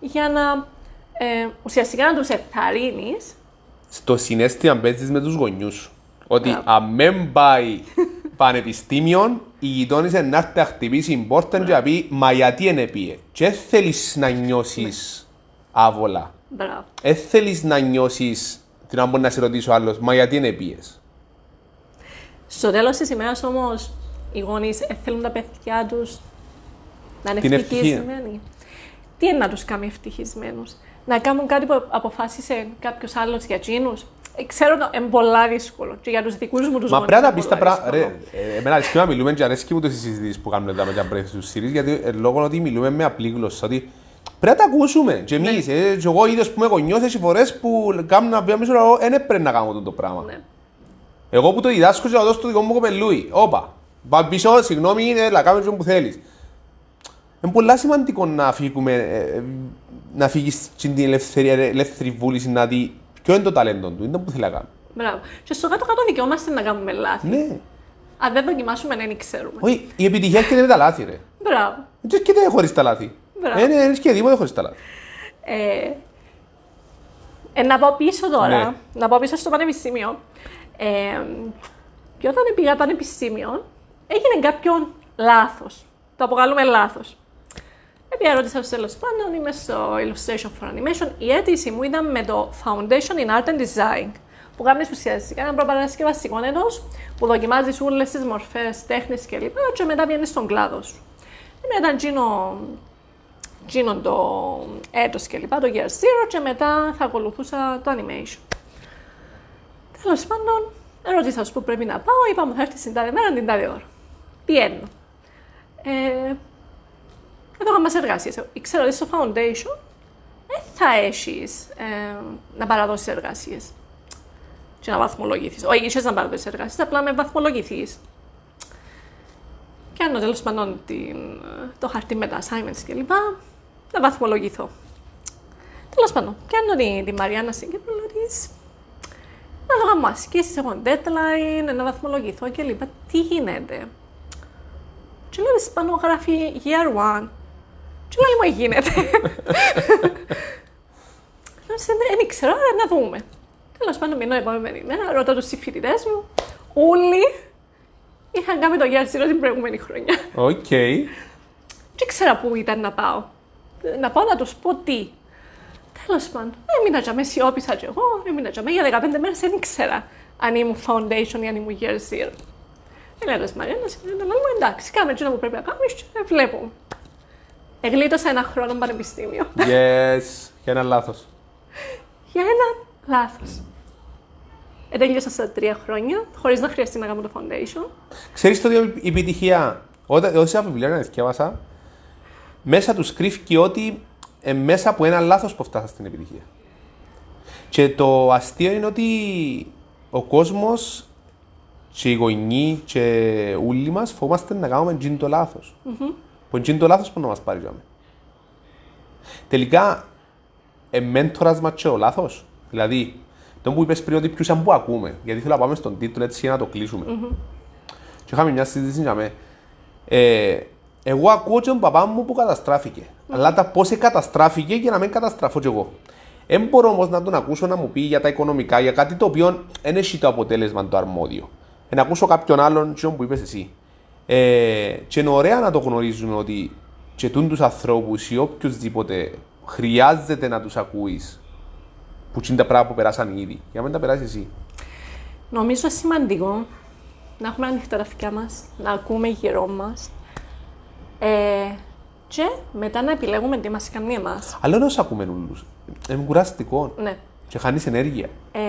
Speaker 2: για να ε, ουσιαστικά να τους εθαρρύνεις
Speaker 1: στο συνέστημα παίζεις με τους γονιούς σου. Ότι
Speaker 2: Μπράβο.
Speaker 1: αν δεν πάει πανεπιστήμιο, η γειτόνισσα να έρθει να χτυπήσει την πόρτα και να πει «Μα γιατί είναι πήγε». Και δεν θέλεις να νιώσεις άβολα.
Speaker 2: Μπράβο.
Speaker 1: Δεν θέλεις να νιώσεις την να μπορεί να σε ρωτήσει ο άλλος «Μα γιατί είναι πήγες».
Speaker 2: Στο τέλος της ημέρας όμως, οι γονείς θέλουν τα παιδιά τους να είναι
Speaker 1: Την ευτυχία.
Speaker 2: ευτυχισμένοι. Τι είναι να τους κάνει ευτυχισμένους, Να κάνουν κάτι που αποφάσισε κάποιος άλλος για εκείνους; Ξέρω ότι είναι πολλά δύσκολο και για τους δικούς μου τους
Speaker 1: Μα πρέπει να πεις τα πράγματα. Ρε, ε, εμένα αρέσκει να μιλούμε και αρέσκει μου τις συζητήσεις που κάνουμε εδώ με τα breakfast του series, γιατί ε, λόγω ότι μιλούμε με απλή γλώσσα, ότι πρέπει να τα ακούσουμε. Και εμείς, ε, και εγώ ίδιος που είμαι γονιός, έχει φορές που κάνουν να πει αμέσως, εγώ δεν πρέπει να κάνω αυτό το πράγμα.
Speaker 2: Ναι.
Speaker 1: Εγώ που το διδάσκω και να δώσω το δικό μου κοπελούι. Όπα. Πάμε πίσω, συγγνώμη, έλα, κάμε αυτό που θέλεις. Είναι πολύ σημαντικό να φύγουμε, ε, ε, να φύγεις στην ελευθερία, ελεύθερη βούληση να δει ποιο είναι το ταλέντο του, είναι το που θέλει να κάνει.
Speaker 2: Μπράβο. Και στο κάτω-κάτω δικαιόμαστε να κάνουμε λάθη.
Speaker 1: Ναι.
Speaker 2: Αν δεν δοκιμάσουμε, δεν ξέρουμε.
Speaker 1: Όχι, η επιτυχία έρχεται με τα λάθη, ρε.
Speaker 2: Μπράβο.
Speaker 1: Δεν έρχεται χωρίς τα λάθη.
Speaker 2: Μπράβο.
Speaker 1: Δεν δεν έρχεται τίποτα χωρίς τα λάθη.
Speaker 2: Ε, ε, να πάω πίσω τώρα,
Speaker 1: Ναι.
Speaker 2: να πάω πίσω στο πανεπιστήμιο. Ε, και όταν πήγα πανεπιστήμιο, έγινε κάποιον λάθος. Το αποκαλούμε λάθος. Επειδή ρώτησα στο τέλος πάντων, είμαι στο Illustration for Animation. Η αίτηση μου ήταν με το Foundation in Art and Design. Που κάνει ουσιαστικά ένα προπαρασκευαστικό έτο που δοκιμάζει όλες τις μορφές τέχνης κλπ. Και μετά βγαίνει στον κλάδος σου. Ε, Ήταν τζίνο γίνον το έτος και λοιπά, το Year Zero και μετά θα ακολουθούσα το animation. Τέλος πάντων, ρωτήσα σου που πρέπει να πάω, είπα μου θα έρθει την τάδε μέρα την τάδε ώρα. Πιένω. Ε, εδώ είχαμε εργασίες. Ξέρω ότι στο foundation δεν θα έχεις ε, να παραδώσεις εργασίες και να βαθμολογηθείς. Όχι, είσαι να παραδώσεις εργασίες, απλά με βαθμολογηθείς. Κάνω τέλος πάντων την, το χαρτί με τα assignments κλπ. Να βαθμολογηθώ. Τέλος πάντων, πιάνω τη, τη Μαριάννα στην Κύπρο, λέω της, Να δω γάμο ασκήσεις, έχω deadline, να βαθμολογηθώ κλπ. Τι γίνεται; Και λέω της πάνω γράφει year one. Και λέει μου γίνεται. Λέω της, δεν δεν ξέρω, άρα να δούμε. Τέλος πάντων, μείνω επόμενη μέρα, ρωτώ τους συμφοιτητές μου, όλοι είχαν κάνει το year zero την προηγούμενη χρονιά.
Speaker 1: Οκ.
Speaker 2: Δεν ξέρα πού ήταν να πάω. Να πάω να τους πω τι. Τέλος πάντων, έμεινα για με, σιώπησα κι εγώ, έμεινα για με για 15 μέρες, δεν ήξερα αν ήμουν foundation ή αν ήμουν year zero. Λέω ρε Μαριάννα, λέω μου εντάξει, κάμε έτσι που πρέπει να κάνεις και βλέπουμε. Εγλίτωσα ένα χρόνο πανεπιστήμιο
Speaker 1: Yes. Για ένα λάθος.
Speaker 2: για ένα λάθος. Ε, τέλειωσα στα τρία χρόνια, χωρίς να χρειαστεί να κάνω το foundation.
Speaker 1: Ξέρεις το ότι η επιτυχία, όταν όσα βιβλία να διαβάσα, μέσα τους κρύφει ότι ε, μέσα από ένα λάθος που φτάσα στην επιτυχία. Και το αστείο είναι ότι ο κόσμος και οι γονείς και όλοι μας φοβόμαστε να κάνουμε τζιν το λάθος. Που τζιν το λάθος που να μας πάρει για μένα. Τελικά, ε, μέντορας μας και ο λάθος. Δηλαδή, το που είπες πριν ότι ποιους αν που ακούμε, γιατί θέλω να πάμε στον τίτλο έτσι για να το κλείσουμε. Και είχαμε μια συζήτηση για μέ. Ε, εγώ ακούω και τον παπά μου που καταστράφηκε. Αλλά τα πώς καταστράφηκε για να μην καταστραφώ κι εγώ. Δεν μπορώ όμως να τον ακούσω να μου πει για τα οικονομικά, για κάτι το οποίο δεν έχει το αποτέλεσμα το αρμόδιο. Ε, να ακούσω κάποιον άλλον, τσιόν που είπες εσύ. Ε, και είναι ωραία να το γνωρίζουμε ότι και τους ανθρώπους ή οποιοδήποτε χρειάζεται να τους ακούεις που είναι τα πράγματα που περάσαν ήδη. Για να μην τα περάσει εσύ.
Speaker 2: Νομίζω σημαντικό να έχουμε ανοιχτά τα αυτιά μας, να ακούμε γύρω μας. Ε, και μετά να επιλέγουμε τι μας κάνει εμάς.
Speaker 1: Αλλά δεν όσο ακούμε όλους. Είναι κουραστικό.
Speaker 2: Ναι.
Speaker 1: Και χάνεις ενέργεια.
Speaker 2: Ε,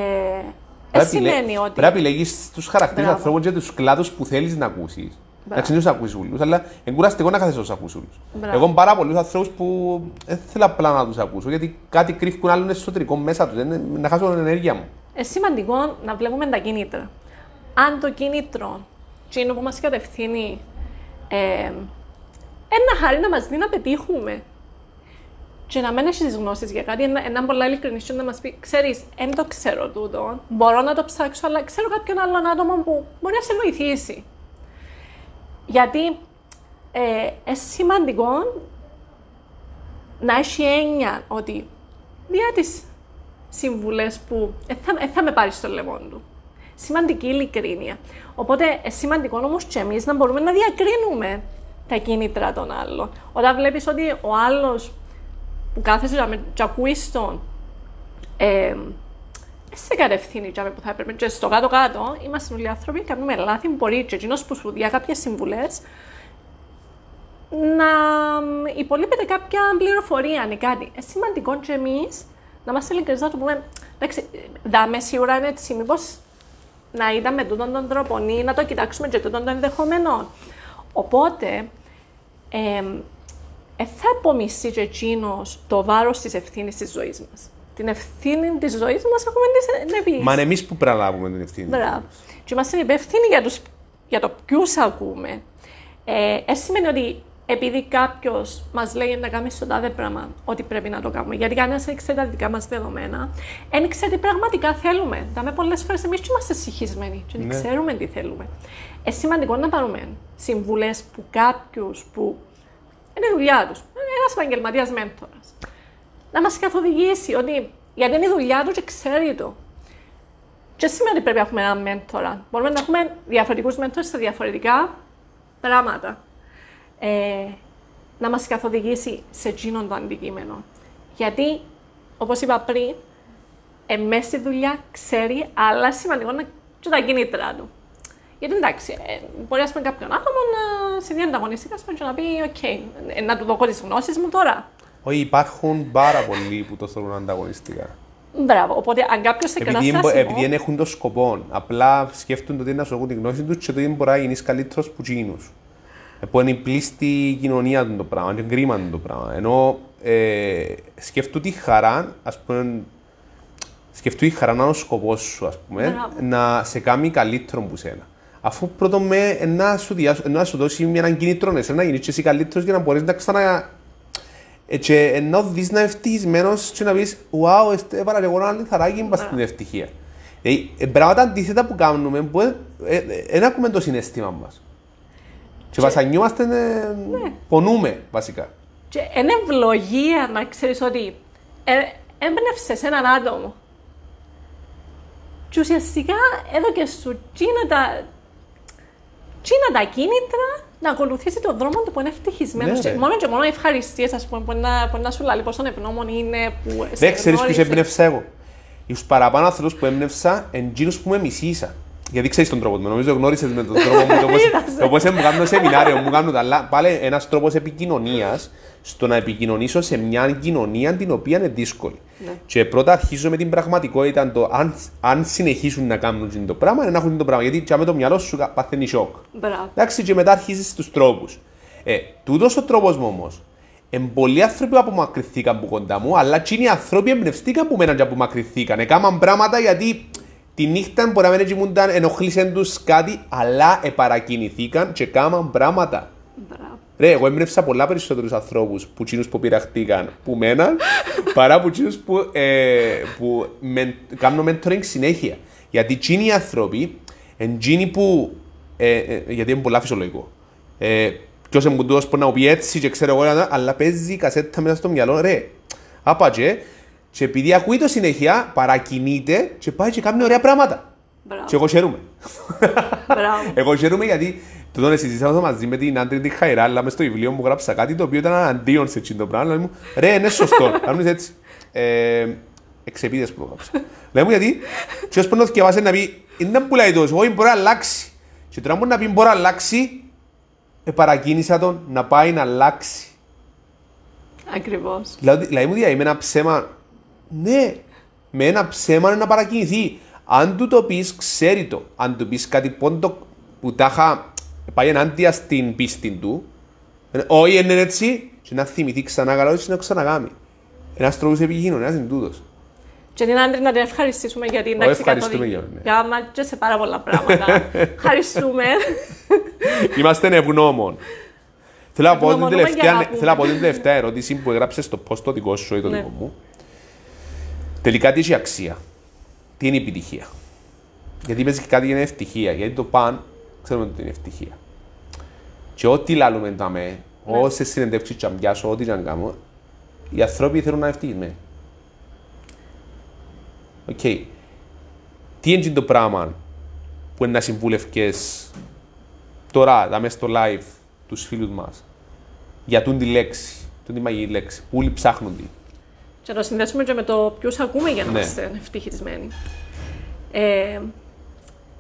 Speaker 1: Πρέπει
Speaker 2: ε, σημαίνει ότι...
Speaker 1: Πρέπει να επιλέγεις τους χαρακτήρες
Speaker 2: Μπράβο.
Speaker 1: ανθρώπων και τους κλάδους που θέλεις να ακούσεις.
Speaker 2: Μπράβο.
Speaker 1: Εντάξει, δεν τους ακούσεις όλους, αλλά είναι κουραστικό να κάθεσαι να τους ακούσεις όλους.
Speaker 2: Μπράβο.
Speaker 1: Εγώ έχω πάρα πολλούς ανθρώπους που δεν θέλω απλά να τους ακούσω, γιατί κάτι κρύβουν άλλον εσωτερικό μέσα τους, δεν- να χάσω την ενέργεια μου.
Speaker 2: Ε, σημαντικό να βλέπουμε τα κίνητρα. Αν το κίνητρο, εκείνο που μας κατευθύνει, ε, ένα χάρη να μας δει να πετύχουμε και να μην έχεις τις γνώσεις για κάτι, ένα, ένα πολλά ειλικρινής και να μας πει, ξέρεις, δεν το ξέρω τούτο, μπορώ να το ψάξω, αλλά ξέρω κάποιον άλλον άτομο που μπορεί να σε βοηθήσει. Γιατί ε, είναι σημαντικό να έχει έννοια ότι δια τις συμβουλές που ε, θα, ε, θα με πάρεις στο λαιμό του. Σημαντική ειλικρίνεια. Οπότε, ε, σημαντικό όμως και εμείς να μπορούμε να διακρίνουμε τα κίνητρα των άλλων. Όταν βλέπεις ότι ο άλλος που κάθεσαι να με και ακούεις τον, ε, σε κατευθύνει για που θα έπρεπε. Και στο κάτω-κάτω είμαστε όλοι άνθρωποι, κάνουμε λάθη. Μπορεί και εκείνος που σου διά κάποιες συμβουλές να υπολείπεται κάποια πληροφορία ή κάτι. Είναι σημαντικό και εμείς να είμαστε ειλικρινείς να του πούμε, εντάξει, δάμε σίγουρα είναι έτσι, μήπως να είδαμε με τούτον τον τρόπο ή να το κοιτάξουμε και τούτον τον ενδεχομένο. Οπότε, ε, ε, θα απομισεί και εκείνος το βάρος της ευθύνης της ζωής μας. Την ευθύνη της ζωής μας έχουμε την εμεί.
Speaker 1: Μα είναι εμείς που πρέπει να λάβουμε την ευθύνη.
Speaker 2: Μπράβο. Και είμαστε υπεύθυνοι για, τους, για το ποιους ακούμε. Ε, ε, σημαίνει ότι επειδή κάποιος μας λέει να κάνουμε στο τάδε πράγμα, ότι πρέπει να το κάνουμε. Γιατί κανένας δεν ξέρει τα δικά μας δεδομένα, δεν ξέρει τι πραγματικά θέλουμε. Δάμε πολλές φορές εμείς και είμαστε συγχυσμένοι και δεν
Speaker 1: Ναι.
Speaker 2: ξέρουμε τι θέλουμε. Ε, σημαντικό να πάρουμε συμβουλές που κάποιους που είναι η δουλειά τους, ένας επαγγελματίας μέντορα, να μας καθοδηγήσει ότι γιατί είναι η δουλειά του και ξέρει το. Και σημαίνει ότι πρέπει να έχουμε έναν μέντορα. Μπορούμε να έχουμε διαφορετικούς μέντορες σε διαφορετικά πράγματα. Ε, να μας καθοδηγήσει σε εκείνον το αντικείμενο. Γιατί, όπως είπα πριν, ε, μέσα στη δουλειά ξέρει, αλλά σημαντικό να και τα κίνητρα του. Γιατί εντάξει, ε, μπορεί ας πούμε, κάποιον άτομο να σε δει ανταγωνιστικά ας πούμε, και να πει: Οκ, ε, να του δώσω τις γνώσεις μου τώρα.
Speaker 1: Όχι, υπάρχουν πάρα πολλοί που το θέλουν ανταγωνιστικά.
Speaker 2: Μπράβο. Οπότε, αν κάποιος σε
Speaker 1: Επειδή,
Speaker 2: κανένα
Speaker 1: εμπο-
Speaker 2: στάσιμο.
Speaker 1: επειδή δεν έχουν το σκοπό. Απλά σκέφτονται ότι να σου έχουν τη γνώση τους και ότι μπορεί να γίνεις καλύτερος που εκείνους. Που είναι η πλήστη κοινωνία του το πράγμα, είναι κρίμα του το πράγμα. Ενώ ε, σκεφτούν τη χαρά, ας πούμε, σκεφτούν τη χαρά να είναι ο σκοπός σου, ας πούμε,
Speaker 2: Μπράβο.
Speaker 1: να σε κάνει καλύτερο που σένα. Αφού πρώτον με ε, να σου, διά- να σου δώσει μια έναν κίνητρο εσένα να γίνεις και εσύ καλύτερος για να μπορείς να ξανα... Ε, και ενώ δεις να είναι ευτυχισμένος και να πεις «Wow, εστε- έβαλα και εγώ ένα λιθαράκι μπας στην ευτυχία». Δηλαδή, ε, πράγματα αντίθετα που κάνουμε που δεν ε, ε, δεν ακούμε το συναίσθημα μας. Και βασανιούμαστε, ε, πονούμε βασικά.
Speaker 2: Και είναι ευλογία να ξέρεις ότι ε, έμπνευσε έναν άτομο. Και ουσιαστικά έδωκε σου τσίνα τα, τσίνα τα κίνητρα να ακολουθήσει τον δρόμο του που είναι ευτυχισμένος.
Speaker 1: Ναι,
Speaker 2: και
Speaker 1: ρε.
Speaker 2: μόνο και μόνο ευχαριστίες, ας πούμε, που να, που να σου λέει πόσο ευγνώμων είναι που σε
Speaker 1: Δεν ξέρεις ποιου
Speaker 2: γνώρισε.
Speaker 1: έμπνευσα εγώ. Του παραπάνω ανθρώπους που έμπνευσα είναι εκείνου που με μισήσα. Γιατί ξέρεις τον τρόπο του. Νομίζω γνώρισες με τον τρόπο μου. το πώς-
Speaker 2: Είδα σε.
Speaker 1: Το πώς μου κάνω σεμινάριο, μου κάνουν τα. Αλλά πάλι ένας τρόπος επικοινωνίας στο να επικοινωνήσω σε μια κοινωνία την οποία είναι δύσκολη.
Speaker 2: Ναι.
Speaker 1: Και πρώτα αρχίζω με την πραγματικότητα το αν, αν συνεχίσουν να κάνουν αυτό το πράγμα, να έχουν το πράγμα. Γιατί και με το μυαλό σου παθαίνει σοκ.
Speaker 2: Μπράβο.
Speaker 1: Εντάξει, και μετά αρχίζεις τους τρόπους. Ε, Τούτος ο τρόπος μου όμως. Εν πολλοί άνθρωποι που απομακρυνθήκαν από κοντά μου, αλλά και οι άνθρωποι εμπνευστήκαν που μέναν και απομακρυνθήκαν. Έκαναν πράγματα γιατί τη νύχτα μπορεί να μην κοιμούνταν, ενοχλήσαν τους κάτι, αλλά επαρακινηθήκαν και έκαναν πράγματα.
Speaker 2: Μπράβο.
Speaker 1: Ρε, εγώ έμπνευσα πολλά περισσότερους ανθρώπους που εκείνους που πειραχτήκαν που μέναν, παρά που εκείνους που, ε, που με, κάνουν mentoring συνέχεια. Γιατί εκείνοι οι άνθρωποι, εκείνοι που. Ε, ε, γιατί είναι πολλά φυσιολογικό. Ε, Ποιος είναι μπουντός που να μου πει έτσι και ξέρω εγώ, αλλά παίζει κασέτα μέσα στο μυαλό, ρε. Άπατζε, και επειδή ακούει το συνέχεια, παρακινείται και πάει και κάνει ωραία πράγματα.
Speaker 2: Μπράβο.
Speaker 1: Και εγώ χαίρομαι.
Speaker 2: Μπράβο.
Speaker 1: Εγώ χαίρομαι γιατί το τον συζητήσαμε μαζί με την άντρη τη Χαϊρά, αλλά μες στο βιβλίο μου γράψα κάτι το οποίο ήταν αντίον σε εκείνο το πράγμα. Λέω μου, ρε, είναι σωστό. Κάνεις έτσι. Ε, εξεπίδες που γράψα. Λέω μου γιατί, και ως να θυκευάσει να πει, είναι που λέει τόσο, όχι μπορεί να αλλάξει. Και τώρα μπορεί να πει μπορεί να αλλάξει, ε, παρακίνησα τον να πάει να αλλάξει.
Speaker 2: Ακριβώς.
Speaker 1: Δηλαδή, δηλαδή μου διάει με ένα ψέμα. Ναι, με ένα ψέμα είναι να παρακινηθεί. Αν του το πεις, ξέρει το. Αν του πεις κάτι πόντο που τάχα πάει ενάντια στην πίστη του, ε, όχι είναι έτσι, και να θυμηθεί ξανά καλά, όχι να ξαναγάμει. Ένας τρόπος επικοινωνίας είναι τούτο.
Speaker 2: Και την άντρη να την ευχαριστήσουμε γιατί
Speaker 1: Όχι,
Speaker 2: εντάξει
Speaker 1: ευχαριστούμε για ναι.
Speaker 2: Γάμα και σε πάρα πολλά πράγματα. Ευχαριστούμε.
Speaker 1: Είμαστε ευγνώμων. Θέλω να πω την
Speaker 2: Ευγνωμονούμε και
Speaker 1: τελευταία,
Speaker 2: αγαπούμε.
Speaker 1: θέλω να πω την τελευταία ερώτηση που έγραψες στο post το δικό σου ή το
Speaker 2: Ναι.
Speaker 1: δικό μου. Τελικά τι έχει αξία. Τι είναι η επιτυχία. Γιατί είπες και κάτι για ευτυχία. Γιατί το παν ξέρουμε ότι είναι ευτυχία. Και ό,τι λαλούμε τα με,
Speaker 2: Ναι.
Speaker 1: όσες συνεντεύξεις και αν πιάσω, ό,τι και αν κάνω, οι άνθρωποι θέλουν να είναι ευτυχισμένοι. Οκ. Τι είναι το πράγμα που εν να συμβουλεύκεις τώρα, δάμε στο live, τους φίλους μας, για τούντη λέξη, τούντη μαγική λέξη, που όλοι ψάχνουν τη.
Speaker 2: Και να το συνδέσουμε και με το ποιους ακούμε για να
Speaker 1: Ναι.
Speaker 2: είμαστε ευτυχισμένοι. Ε,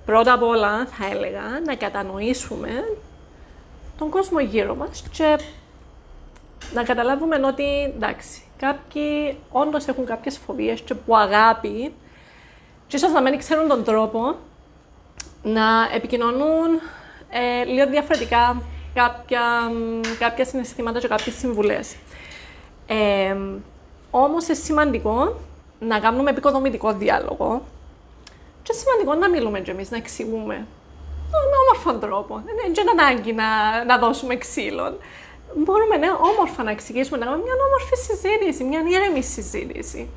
Speaker 2: πρώτα απ' όλα θα έλεγα να κατανοήσουμε τον κόσμο γύρω μας και να καταλάβουμε ότι εντάξει, κάποιοι όντως έχουν κάποιες φοβίες και που αγάπη και ίσως να μην ξέρουν τον τρόπο να επικοινωνούν ε, λίγο διαφορετικά κάποια, μ, κάποια συναισθήματα και κάποιες συμβουλές. Ε, όμως είναι σημαντικό να κάνουμε επικοδομητικό διάλογο και σημαντικό να μιλούμε και εμείς, να εξηγούμε με όμορφον τρόπο. Δεν είναι και ανάγκη να, να δώσουμε ξύλο. Μπορούμε ναι, όμορφα να εξηγήσουμε, να κάνουμε μια όμορφη συζήτηση, μια ήρεμη συζήτηση.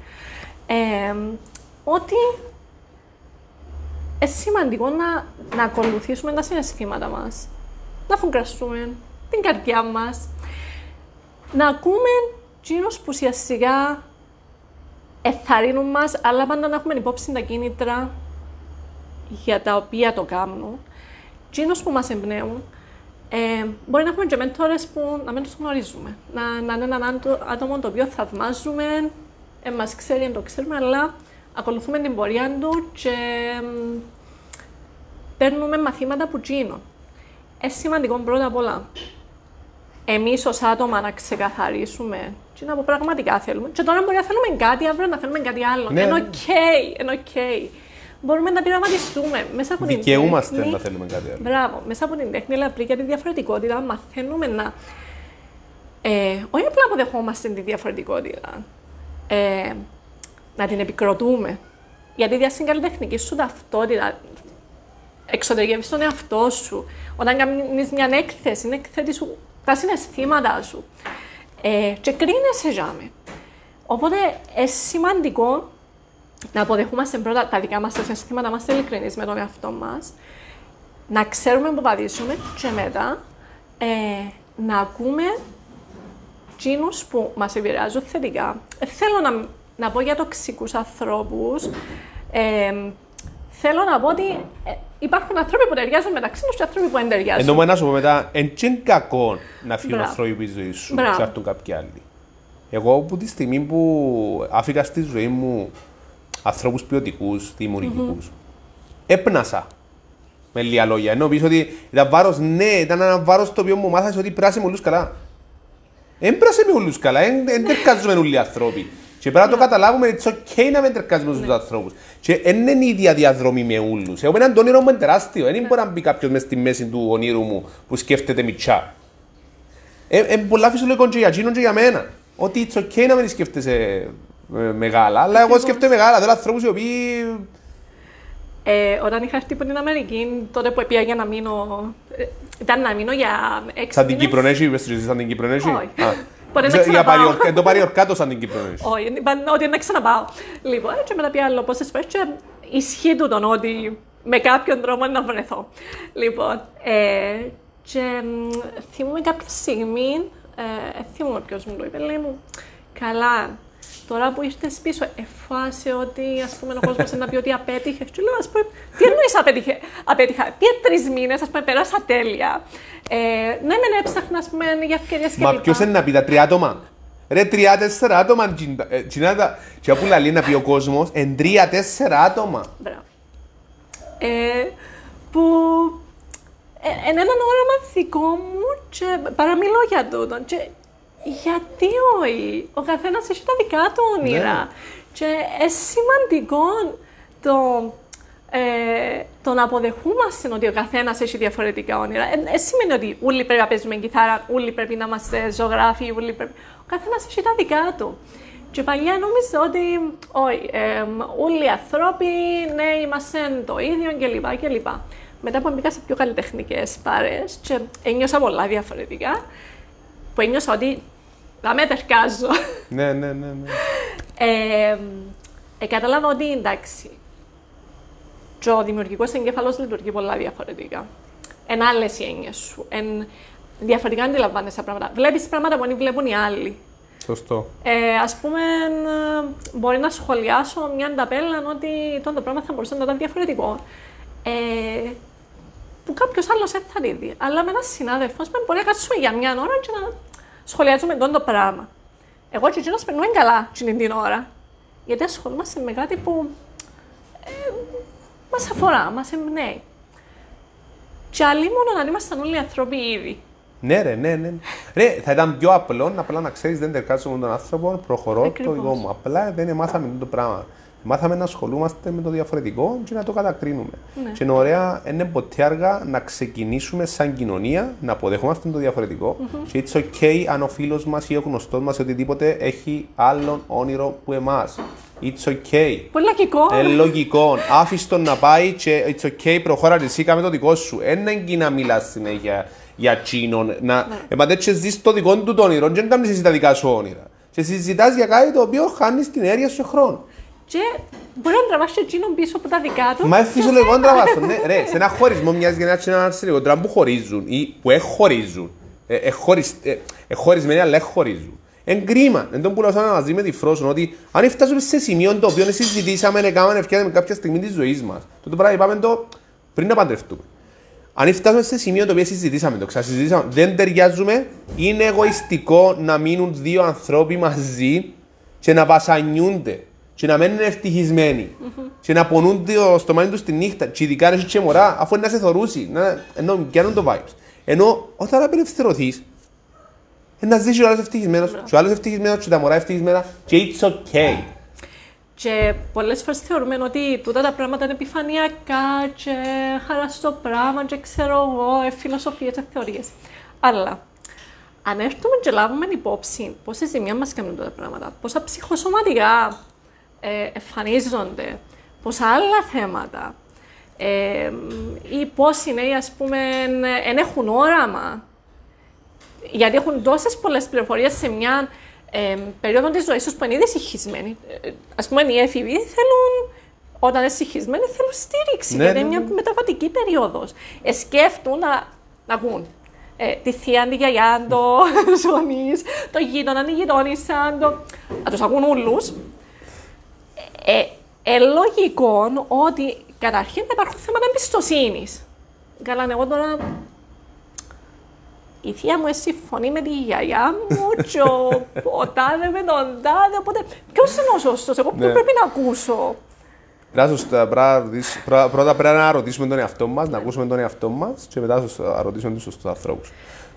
Speaker 2: Ε, ότι είναι σημαντικό να, να ακολουθήσουμε τα συναισθήματα μας, να φουγκραστούμε την καρδιά μας, να ακούμε εκείνους που ουσιαστικά εθαρρύνουν μας, αλλά πάντα να έχουμε υπόψη τα κίνητρα για τα οποία το κάνουν. Εκείνους που μας εμπνέουν, ε, μπορεί να έχουμε και μέντορες που να μην τους γνωρίζουμε. Να, να είναι έναν άντο- άτομο το οποίο θαυμάζουμε, ε, μας ξέρει, δεν το ξέρουμε, αλλά ακολουθούμε την πορεία του και μ, παίρνουμε μαθήματα από εκείνον. Είναι σημαντικό πρώτα απ' όλα εμείς ως άτομα να ξεκαθαρίσουμε τι να που πραγματικά θέλουμε. Και τώρα μπορεί να θέλουμε κάτι, αύριο να θέλουμε κάτι άλλο.
Speaker 1: Ναι.
Speaker 2: Είναι οκ, είναι οκ. Μπορούμε να πειραματιστούμε μέσα από την
Speaker 1: Δικαιούμαστε
Speaker 2: τέχνη.
Speaker 1: να θέλουμε κάτι άλλο.
Speaker 2: Μπράβο, μέσα από την τέχνη, αλλά πριν για τη διαφορετικότητα, μαθαίνουμε να. Ε, όχι απλά αποδεχόμαστε τη διαφορετικότητα, ε, να την επικροτούμε. Γιατί για την καλλιτεχνική σου ταυτότητα, εξωτερικεύεις τον εαυτό σου. Όταν κάνεις μια έκθεση, είναι εκθέτης σου τα συναισθήματα σου. Ε, και κρίνεσαι για Οπότε, είναι σημαντικό να αποδεχόμαστε πρώτα τα δικά μας τα συναισθήματα, να είμαστε ειλικρινείς με τον εαυτό μας, να ξέρουμε που βαδίσουμε και μετά ε, να ακούμε εκείνους που μας επηρεάζουν θετικά. Ε, θέλω να, να πω για τοξικούς ανθρώπους, ε, θέλω να πω ότι ε, υπάρχουν άνθρωποι που ταιριάζουν μεταξύ τους και άνθρωποι που δεν ταιριάζουν.
Speaker 1: Ενώ μου να σου πω μετά, εν και είναι κακό να φύγουν
Speaker 2: Μπράβο.
Speaker 1: άνθρωποι από τη ζωή σου
Speaker 2: Μπράβο.
Speaker 1: και να έρθουν κάποιοι άλλοι. Εγώ από τη στιγμή που άφηκα στη ζωή μου ανθρώπους ποιοτικούς, δημιουργικούς, έπνασα. Με λίγα λόγια. Ενώ πεις ότι ήταν βάρος, ναι, ήταν ένα βάρος το οποίο μου μάθασες ότι πράσει με όλους καλά. Δεν πράσει με όλους καλά, δεν τερκάζουμε όλοι οι άνθρωποι. Και πρέπει να το καταλάβουμε, it's okay να μην τερκάζουμε στους ανθρώπους. Και δεν είναι η ίδια διαδρομή με όλους. Εγώ έναν το όνειρο μου είναι τεράστιο. Δεν μπορεί να μπει κάποιος μες στη μέση του ονείρου μου που σκέφτεται μητσά. Είναι πολλά φυσιολογικό και για εκείνον και για μένα. Ότι it's okay να μην σκέφτεσαι ε, μεγάλα, αλλά εγώ σκέφτομαι μεγάλα. Θέλω ανθρώπους οι οποίοι
Speaker 2: Ε, όταν είχα έρθει από την Αμερική, τότε που πήγα για να μείνω. ε, ήταν να μείνω για έξι
Speaker 1: Σαν την
Speaker 2: μήνες.
Speaker 1: Κύπρονέζη, είπες ότι σαν την Κύπρονέζη.
Speaker 2: Όχι.
Speaker 1: Α.
Speaker 2: Μπορεί να
Speaker 1: Για
Speaker 2: ξαναπάω.
Speaker 1: παριορ- Εν το παριορκάτος σαν την Κύπρονέζη.
Speaker 2: Όχι, είπαν ότι να ξαναπάω. Λοιπόν, και μετά πήγα άλλο πόσες φορές και ισχύει τούτον ότι με κάποιον τρόπο να βρεθώ. Λοιπόν, ε, και μ, θυμούμαι κάποια στιγμή, ε, ε, θυμούμαι ποιος μου το είπε, λέει μου, καλά, τώρα που ήρθες πίσω, εφάσαι ότι ας πούμε ο κόσμος να πει ότι απέτυχες. Και λέω, ας πούμε, τι εννοείς απέτυχε, απέτυχα. Πήγε τρεις μήνες, ας πούμε, πέρασα τέλεια. Ε, ναι, μεν έψαχνα, ας πούμε, για ευκαιρίες και
Speaker 1: Μα
Speaker 2: λοιπά.
Speaker 1: ποιος είναι να πει τα τρία άτομα; Ρε τρία-τέσσερα άτομα. τζιν- ε, τζινά τα- τζινά που λαλεί να πει ο κόσμος, εν τρία-τέσσερα άτομα.
Speaker 2: Μπράβο. Ε, που ε, είναι ένα όραμα δικό μου και παραμιλώ για τούτο. Και Γιατί όχι; Ο καθένας έχει τα δικά του όνειρα.
Speaker 1: Ναι.
Speaker 2: Και είναι σημαντικό το, ε, το να αποδεχούμαστε ότι ο καθένας έχει διαφορετικά όνειρα. Δεν σημαίνει ότι όλοι πρέπει να παίζουμε κιθάρα, όλοι πρέπει να είμαστε ζωγράφοι, όλοι πρέπει... Ο καθένας έχει τα δικά του. Και παλιά νόμιζα ότι όχι, ε, όλοι οι άνθρωποι ναι, είμαστε το ίδιο κλπ. κλπ. Μετά που μπήκα σε πιο καλλιτεχνικές πάρε και ένιωσα πολλά διαφορετικά, που ένιωσα ότι να με τερκάζω.
Speaker 1: Ναι, ναι, ναι. ναι.
Speaker 2: Ε, ε, κατάλαβα ότι εντάξει, και ο δημιουργικός εγκέφαλος λειτουργεί πολλά διαφορετικά. Εν άλλες οι έννοιες σου. Εν διαφορετικά αντιλαμβάνεσαι τα πράγματα. Βλέπεις πράγματα που δεν βλέπουν οι άλλοι.
Speaker 1: Σωστό.
Speaker 2: Ε, Α πούμε, ε, μπορεί να σχολιάσω μια ταπέλα ότι το πράγμα θα μπορούσε να ήταν διαφορετικό. Ε, που κάποιος άλλος δεν θα δει. Αλλά με έναν συνάδελφος μα μπορεί να κάτσουμε για μια ώρα και να σχολιάζουμε το πράγμα. Εγώ και εκείνος περνούμε καλά την ώρα. Γιατί ασχολούμαστε με κάτι που ε, μας αφορά, μας εμπνέει. Και άλλοι μόνο αν ήμασταν όλοι άνθρωποι ήδη.
Speaker 1: Ναι, ρε, ναι, ναι. Ρε, θα ήταν πιο απλό, απλά να ξέρεις δεν τερκάζω με τον άνθρωπο, προχωρώ
Speaker 2: Ακριβώς.
Speaker 1: το δικό μου. Απλά δεν μάθαμε το πράγμα. Μάθαμε να ασχολούμαστε με το διαφορετικό και να το κατακρίνουμε.
Speaker 2: Ναι.
Speaker 1: Και είναι ωραία, είναι ποτέ αργά να ξεκινήσουμε σαν κοινωνία να αποδεχόμαστε το διαφορετικό. Και it's okay αν ο φίλος μας ή ο γνωστός μας οτιδήποτε έχει άλλον όνειρο που εμάς. It's okay.
Speaker 2: Πολύ λογικό.
Speaker 1: Ε, λογικό. Άφησε τον να πάει και it's okay, προχώρα και εσύ κάμε το δικό σου. Ένα εκεί να μιλάς συνέχεια για τσίνον. Να...
Speaker 2: Ναι.
Speaker 1: Ε, μα τέτοιο ζεις το δικό του το όνειρο, και δεν κάνεις εσύ τα δικά σου όνειρα. Και συζητάς για κάτι το οποίο χάνεις την έννοια σου σε χρόνο.
Speaker 2: Και μπορεί να τραβάσει εκείνον πίσω από τα δικά του.
Speaker 1: Μα είναι φυσιολογικό να τραβάσουν. Ναι, ρε, σε ένα χωρισμό μοιάζει για ένα και ένας αρσενικό τώρα που χωρίζουν ή που εχχωρίζουν. Ε, εχχωρισ- ε, Εχχωρισμένοι αλλά εχχωρίζουν. Εν κρίμα, εν τον πουλάσαμε μαζί με τη Φρόσον ότι αν φτάσουμε σε σημείο το οποίο συζητήσαμε, έκαναμε ευκαιρία με κάποια στιγμή της ζωής μας. Το πράγμα είπαμε το πριν να παντρευτούμε. Αν φτάσουμε σε σημείο το οποίο συζητήσαμε, το ξανασυζητήσαμε, δεν ταιριάζουμε, είναι εγωιστικό να μείνουν δύο ανθρώποι μαζί και να βασανιούνται και να μένουν ευτυχισμένοι και να πονούν το στομάχι τους τη νύχτα και ειδικά αν έχει και μωρά αφού είναι να σε θωρούσει, να, ενώ πιάνουν το vibes. Ενώ όταν απελευθερωθείς ε, να ζήσει ο άλλος ευτυχισμένος και ο άλλος ευτυχισμένος και τα μωρά ευτυχισμένα και it's okay.
Speaker 2: Και πολλές φορές θεωρούμε ότι τούτα τα πράγματα είναι επιφανειακά και χαραστό πράγμα και ξέρω εγώ, ε, φιλοσοφίες, ε, θεωρίες. Αλλά αν έρθουμε και λάβουμε υπόψη πόση ζημιά μας κάνουν τα πράγματα, πόσα ψυχοσωματικά ε, εμφανίζονται, πόσα άλλα θέματα, ε, ή πόσοι νέοι, ας πούμε, δεν έχουν όραμα, γιατί έχουν τόσες πολλές πληροφορίες σε μια ε, περίοδο της ζωής τους που είναι ήδη συγχυσμένοι. Ε, Α πούμε, οι έφηβοι θέλουν, όταν είναι συγχυσμένοι, θέλουν στήριξη.
Speaker 1: Ναι,
Speaker 2: γιατί
Speaker 1: ναι,
Speaker 2: είναι μια μεταβατική περίοδος. Ε, σκέφτουν να, να ακούν. Ε, τη θεία, τη γιαγιά, το ζωνή, το γείτονα, τη γειτόνισσα, το... να τους ακούν όλου. Ε, ε, λογικό ότι καταρχήν θα υπάρχουν θέματα εμπιστοσύνης. Καλά, εγώ τώρα η θεία μου συμφωνεί με τη γιαγιά μου και ο, ο τάδε με τον τάδε, οπότε ποιος είναι ο σωστός, εγώ ποιο
Speaker 1: Ναι.
Speaker 2: πρέπει να ακούσω.
Speaker 1: Πρέπει να σωστά, πρέπει να ρωτήσεις- πρω- Πρώτα πρέπει να ρωτήσουμε τον εαυτό μας, να ακούσουμε τον εαυτό μας και μετά σωστά, να ρωτήσουμε τους σωστούς ανθρώπους.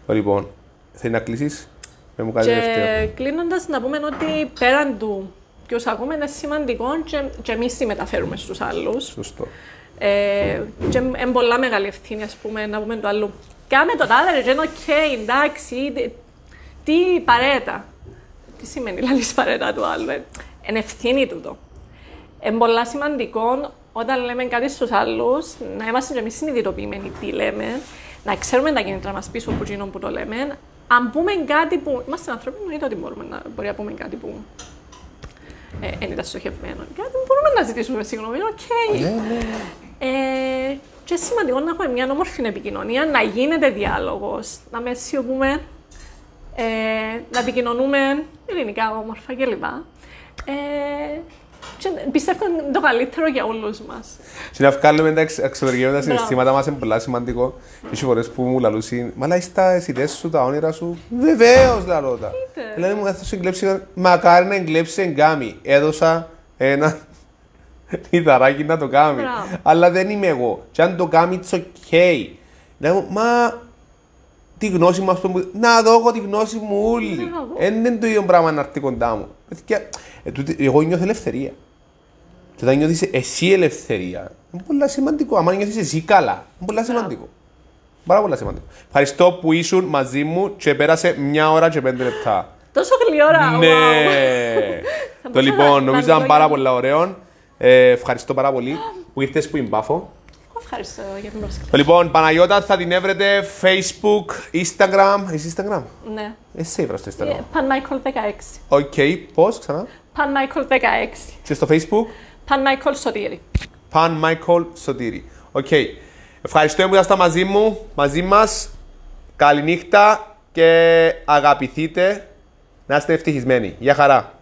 Speaker 1: Λοιπόν, θέλεις να κλείσεις; Πες μου κάτι τελευταίο.
Speaker 2: Και κλείνοντας να πούμε ότι πέραν του ποιους ακούμε είναι σημαντικό και, και εμείς τη μεταφέρουμε στους άλλους.
Speaker 1: Σωστό.
Speaker 2: Ε, και είναι πολλά μεγάλη ευθύνη, ας πούμε, να πούμε το άλλο. Κάμε το τάδε, ρε, και είναι οκ, εντάξει, τι- τι παραίτα. Τι σημαίνει λαλείς παραίτα του άλλου, ε; είναι ευθύνη τούτο. Είναι πολλά σημαντικό όταν λέμε κάτι στους άλλους, να είμαστε και εμείς συνειδητοποιημένοι τι λέμε, να ξέρουμε τα κίνητρα μας πίσω από εκείνον που το λέμε. Αν πούμε κάτι που είμαστε ανθρώπινοι, εννοείται ότι μπορούμε να, μπορεί να πούμε κάτι που ε, δεν ήταν στοχευμένο. Κάτι που μπορούμε να ζητήσουμε συγγνώμη, οκ.
Speaker 1: Ναι, ναι.
Speaker 2: Ε, και σημαντικό να έχουμε μια όμορφη επικοινωνία, να γίνεται διάλογος, να με σιωπούμε, ε, να επικοινωνούμε ελληνικά όμορφα κλπ. Ε, και πιστεύω είναι το καλύτερο για όλους μας.
Speaker 1: Και να βγάλουμε τα εξ- εξωτερικά τα
Speaker 2: Μπράβο.
Speaker 1: συναισθήματα μας είναι πολύ σημαντικό. Και έχει φορές που μου λαλούσαν, μα λέει τα αισθητές σου, τα όνειρα σου. Βεβαίως λαλώ τα.
Speaker 2: Είτε.
Speaker 1: Λένε μου, θα σου εγκλέψει, μακάρι να εγκλέψει εγκάμι. Έδωσα ένα λιδαράκι να το κάνει.
Speaker 2: Μπράβο.
Speaker 1: Αλλά δεν είμαι εγώ. Και αν το κάνει, it's okay. Λέω, μα τη γνώση μου, αυτό που... να δω εγώ τη γνώση μου όλη.
Speaker 2: Ναι, εγώ.
Speaker 1: Δεν είναι το ίδιο πράγμα να έρθει κοντά μου. Παιδιά, ε, τούτη- εγώ νιώθω ελευθερία. Και όταν νιώθεις εσύ ελευθερία, είναι πολύ σημαντικό. Αν νιώθεις εσύ καλά, είναι πολύ σημαντικό. Πάρα πολύ σημαντικό. Ευχαριστώ που ήσουν μαζί μου και πέρασε μια ώρα και πέντε λεπτά.
Speaker 2: Τόσο γλυόρα. wow.
Speaker 1: Ναι! το
Speaker 2: μπορούσα
Speaker 1: λοιπόν,
Speaker 2: να-
Speaker 1: νομίζω
Speaker 2: να
Speaker 1: ήταν
Speaker 2: δω
Speaker 1: πάρα
Speaker 2: για-
Speaker 1: πολύ ωραίο. Ε, ευχαριστώ πάρα πολύ που ήρθες που την Πάφο.
Speaker 2: Ευχαριστώ για την πρόσκληση.
Speaker 1: Το λοιπόν, Παναγιώτα θα την έβρετε Facebook, Instagram. Είσαι Instagram?
Speaker 2: Ναι.
Speaker 1: Εσύ έβρας το Instagram.
Speaker 2: Pan Michael 16.
Speaker 1: Οκ, πώς ξανά.
Speaker 2: Pan Michael 16.
Speaker 1: Και στο Facebook,
Speaker 2: Pan Michael Σωτήρη.
Speaker 1: Pan Michael Sotiri. OK. Ευχαριστώ που ήσασταν μαζί μου, μαζί μας. Καληνύχτα και αγαπηθείτε. Να είστε ευτυχισμένοι. Γεια χαρά.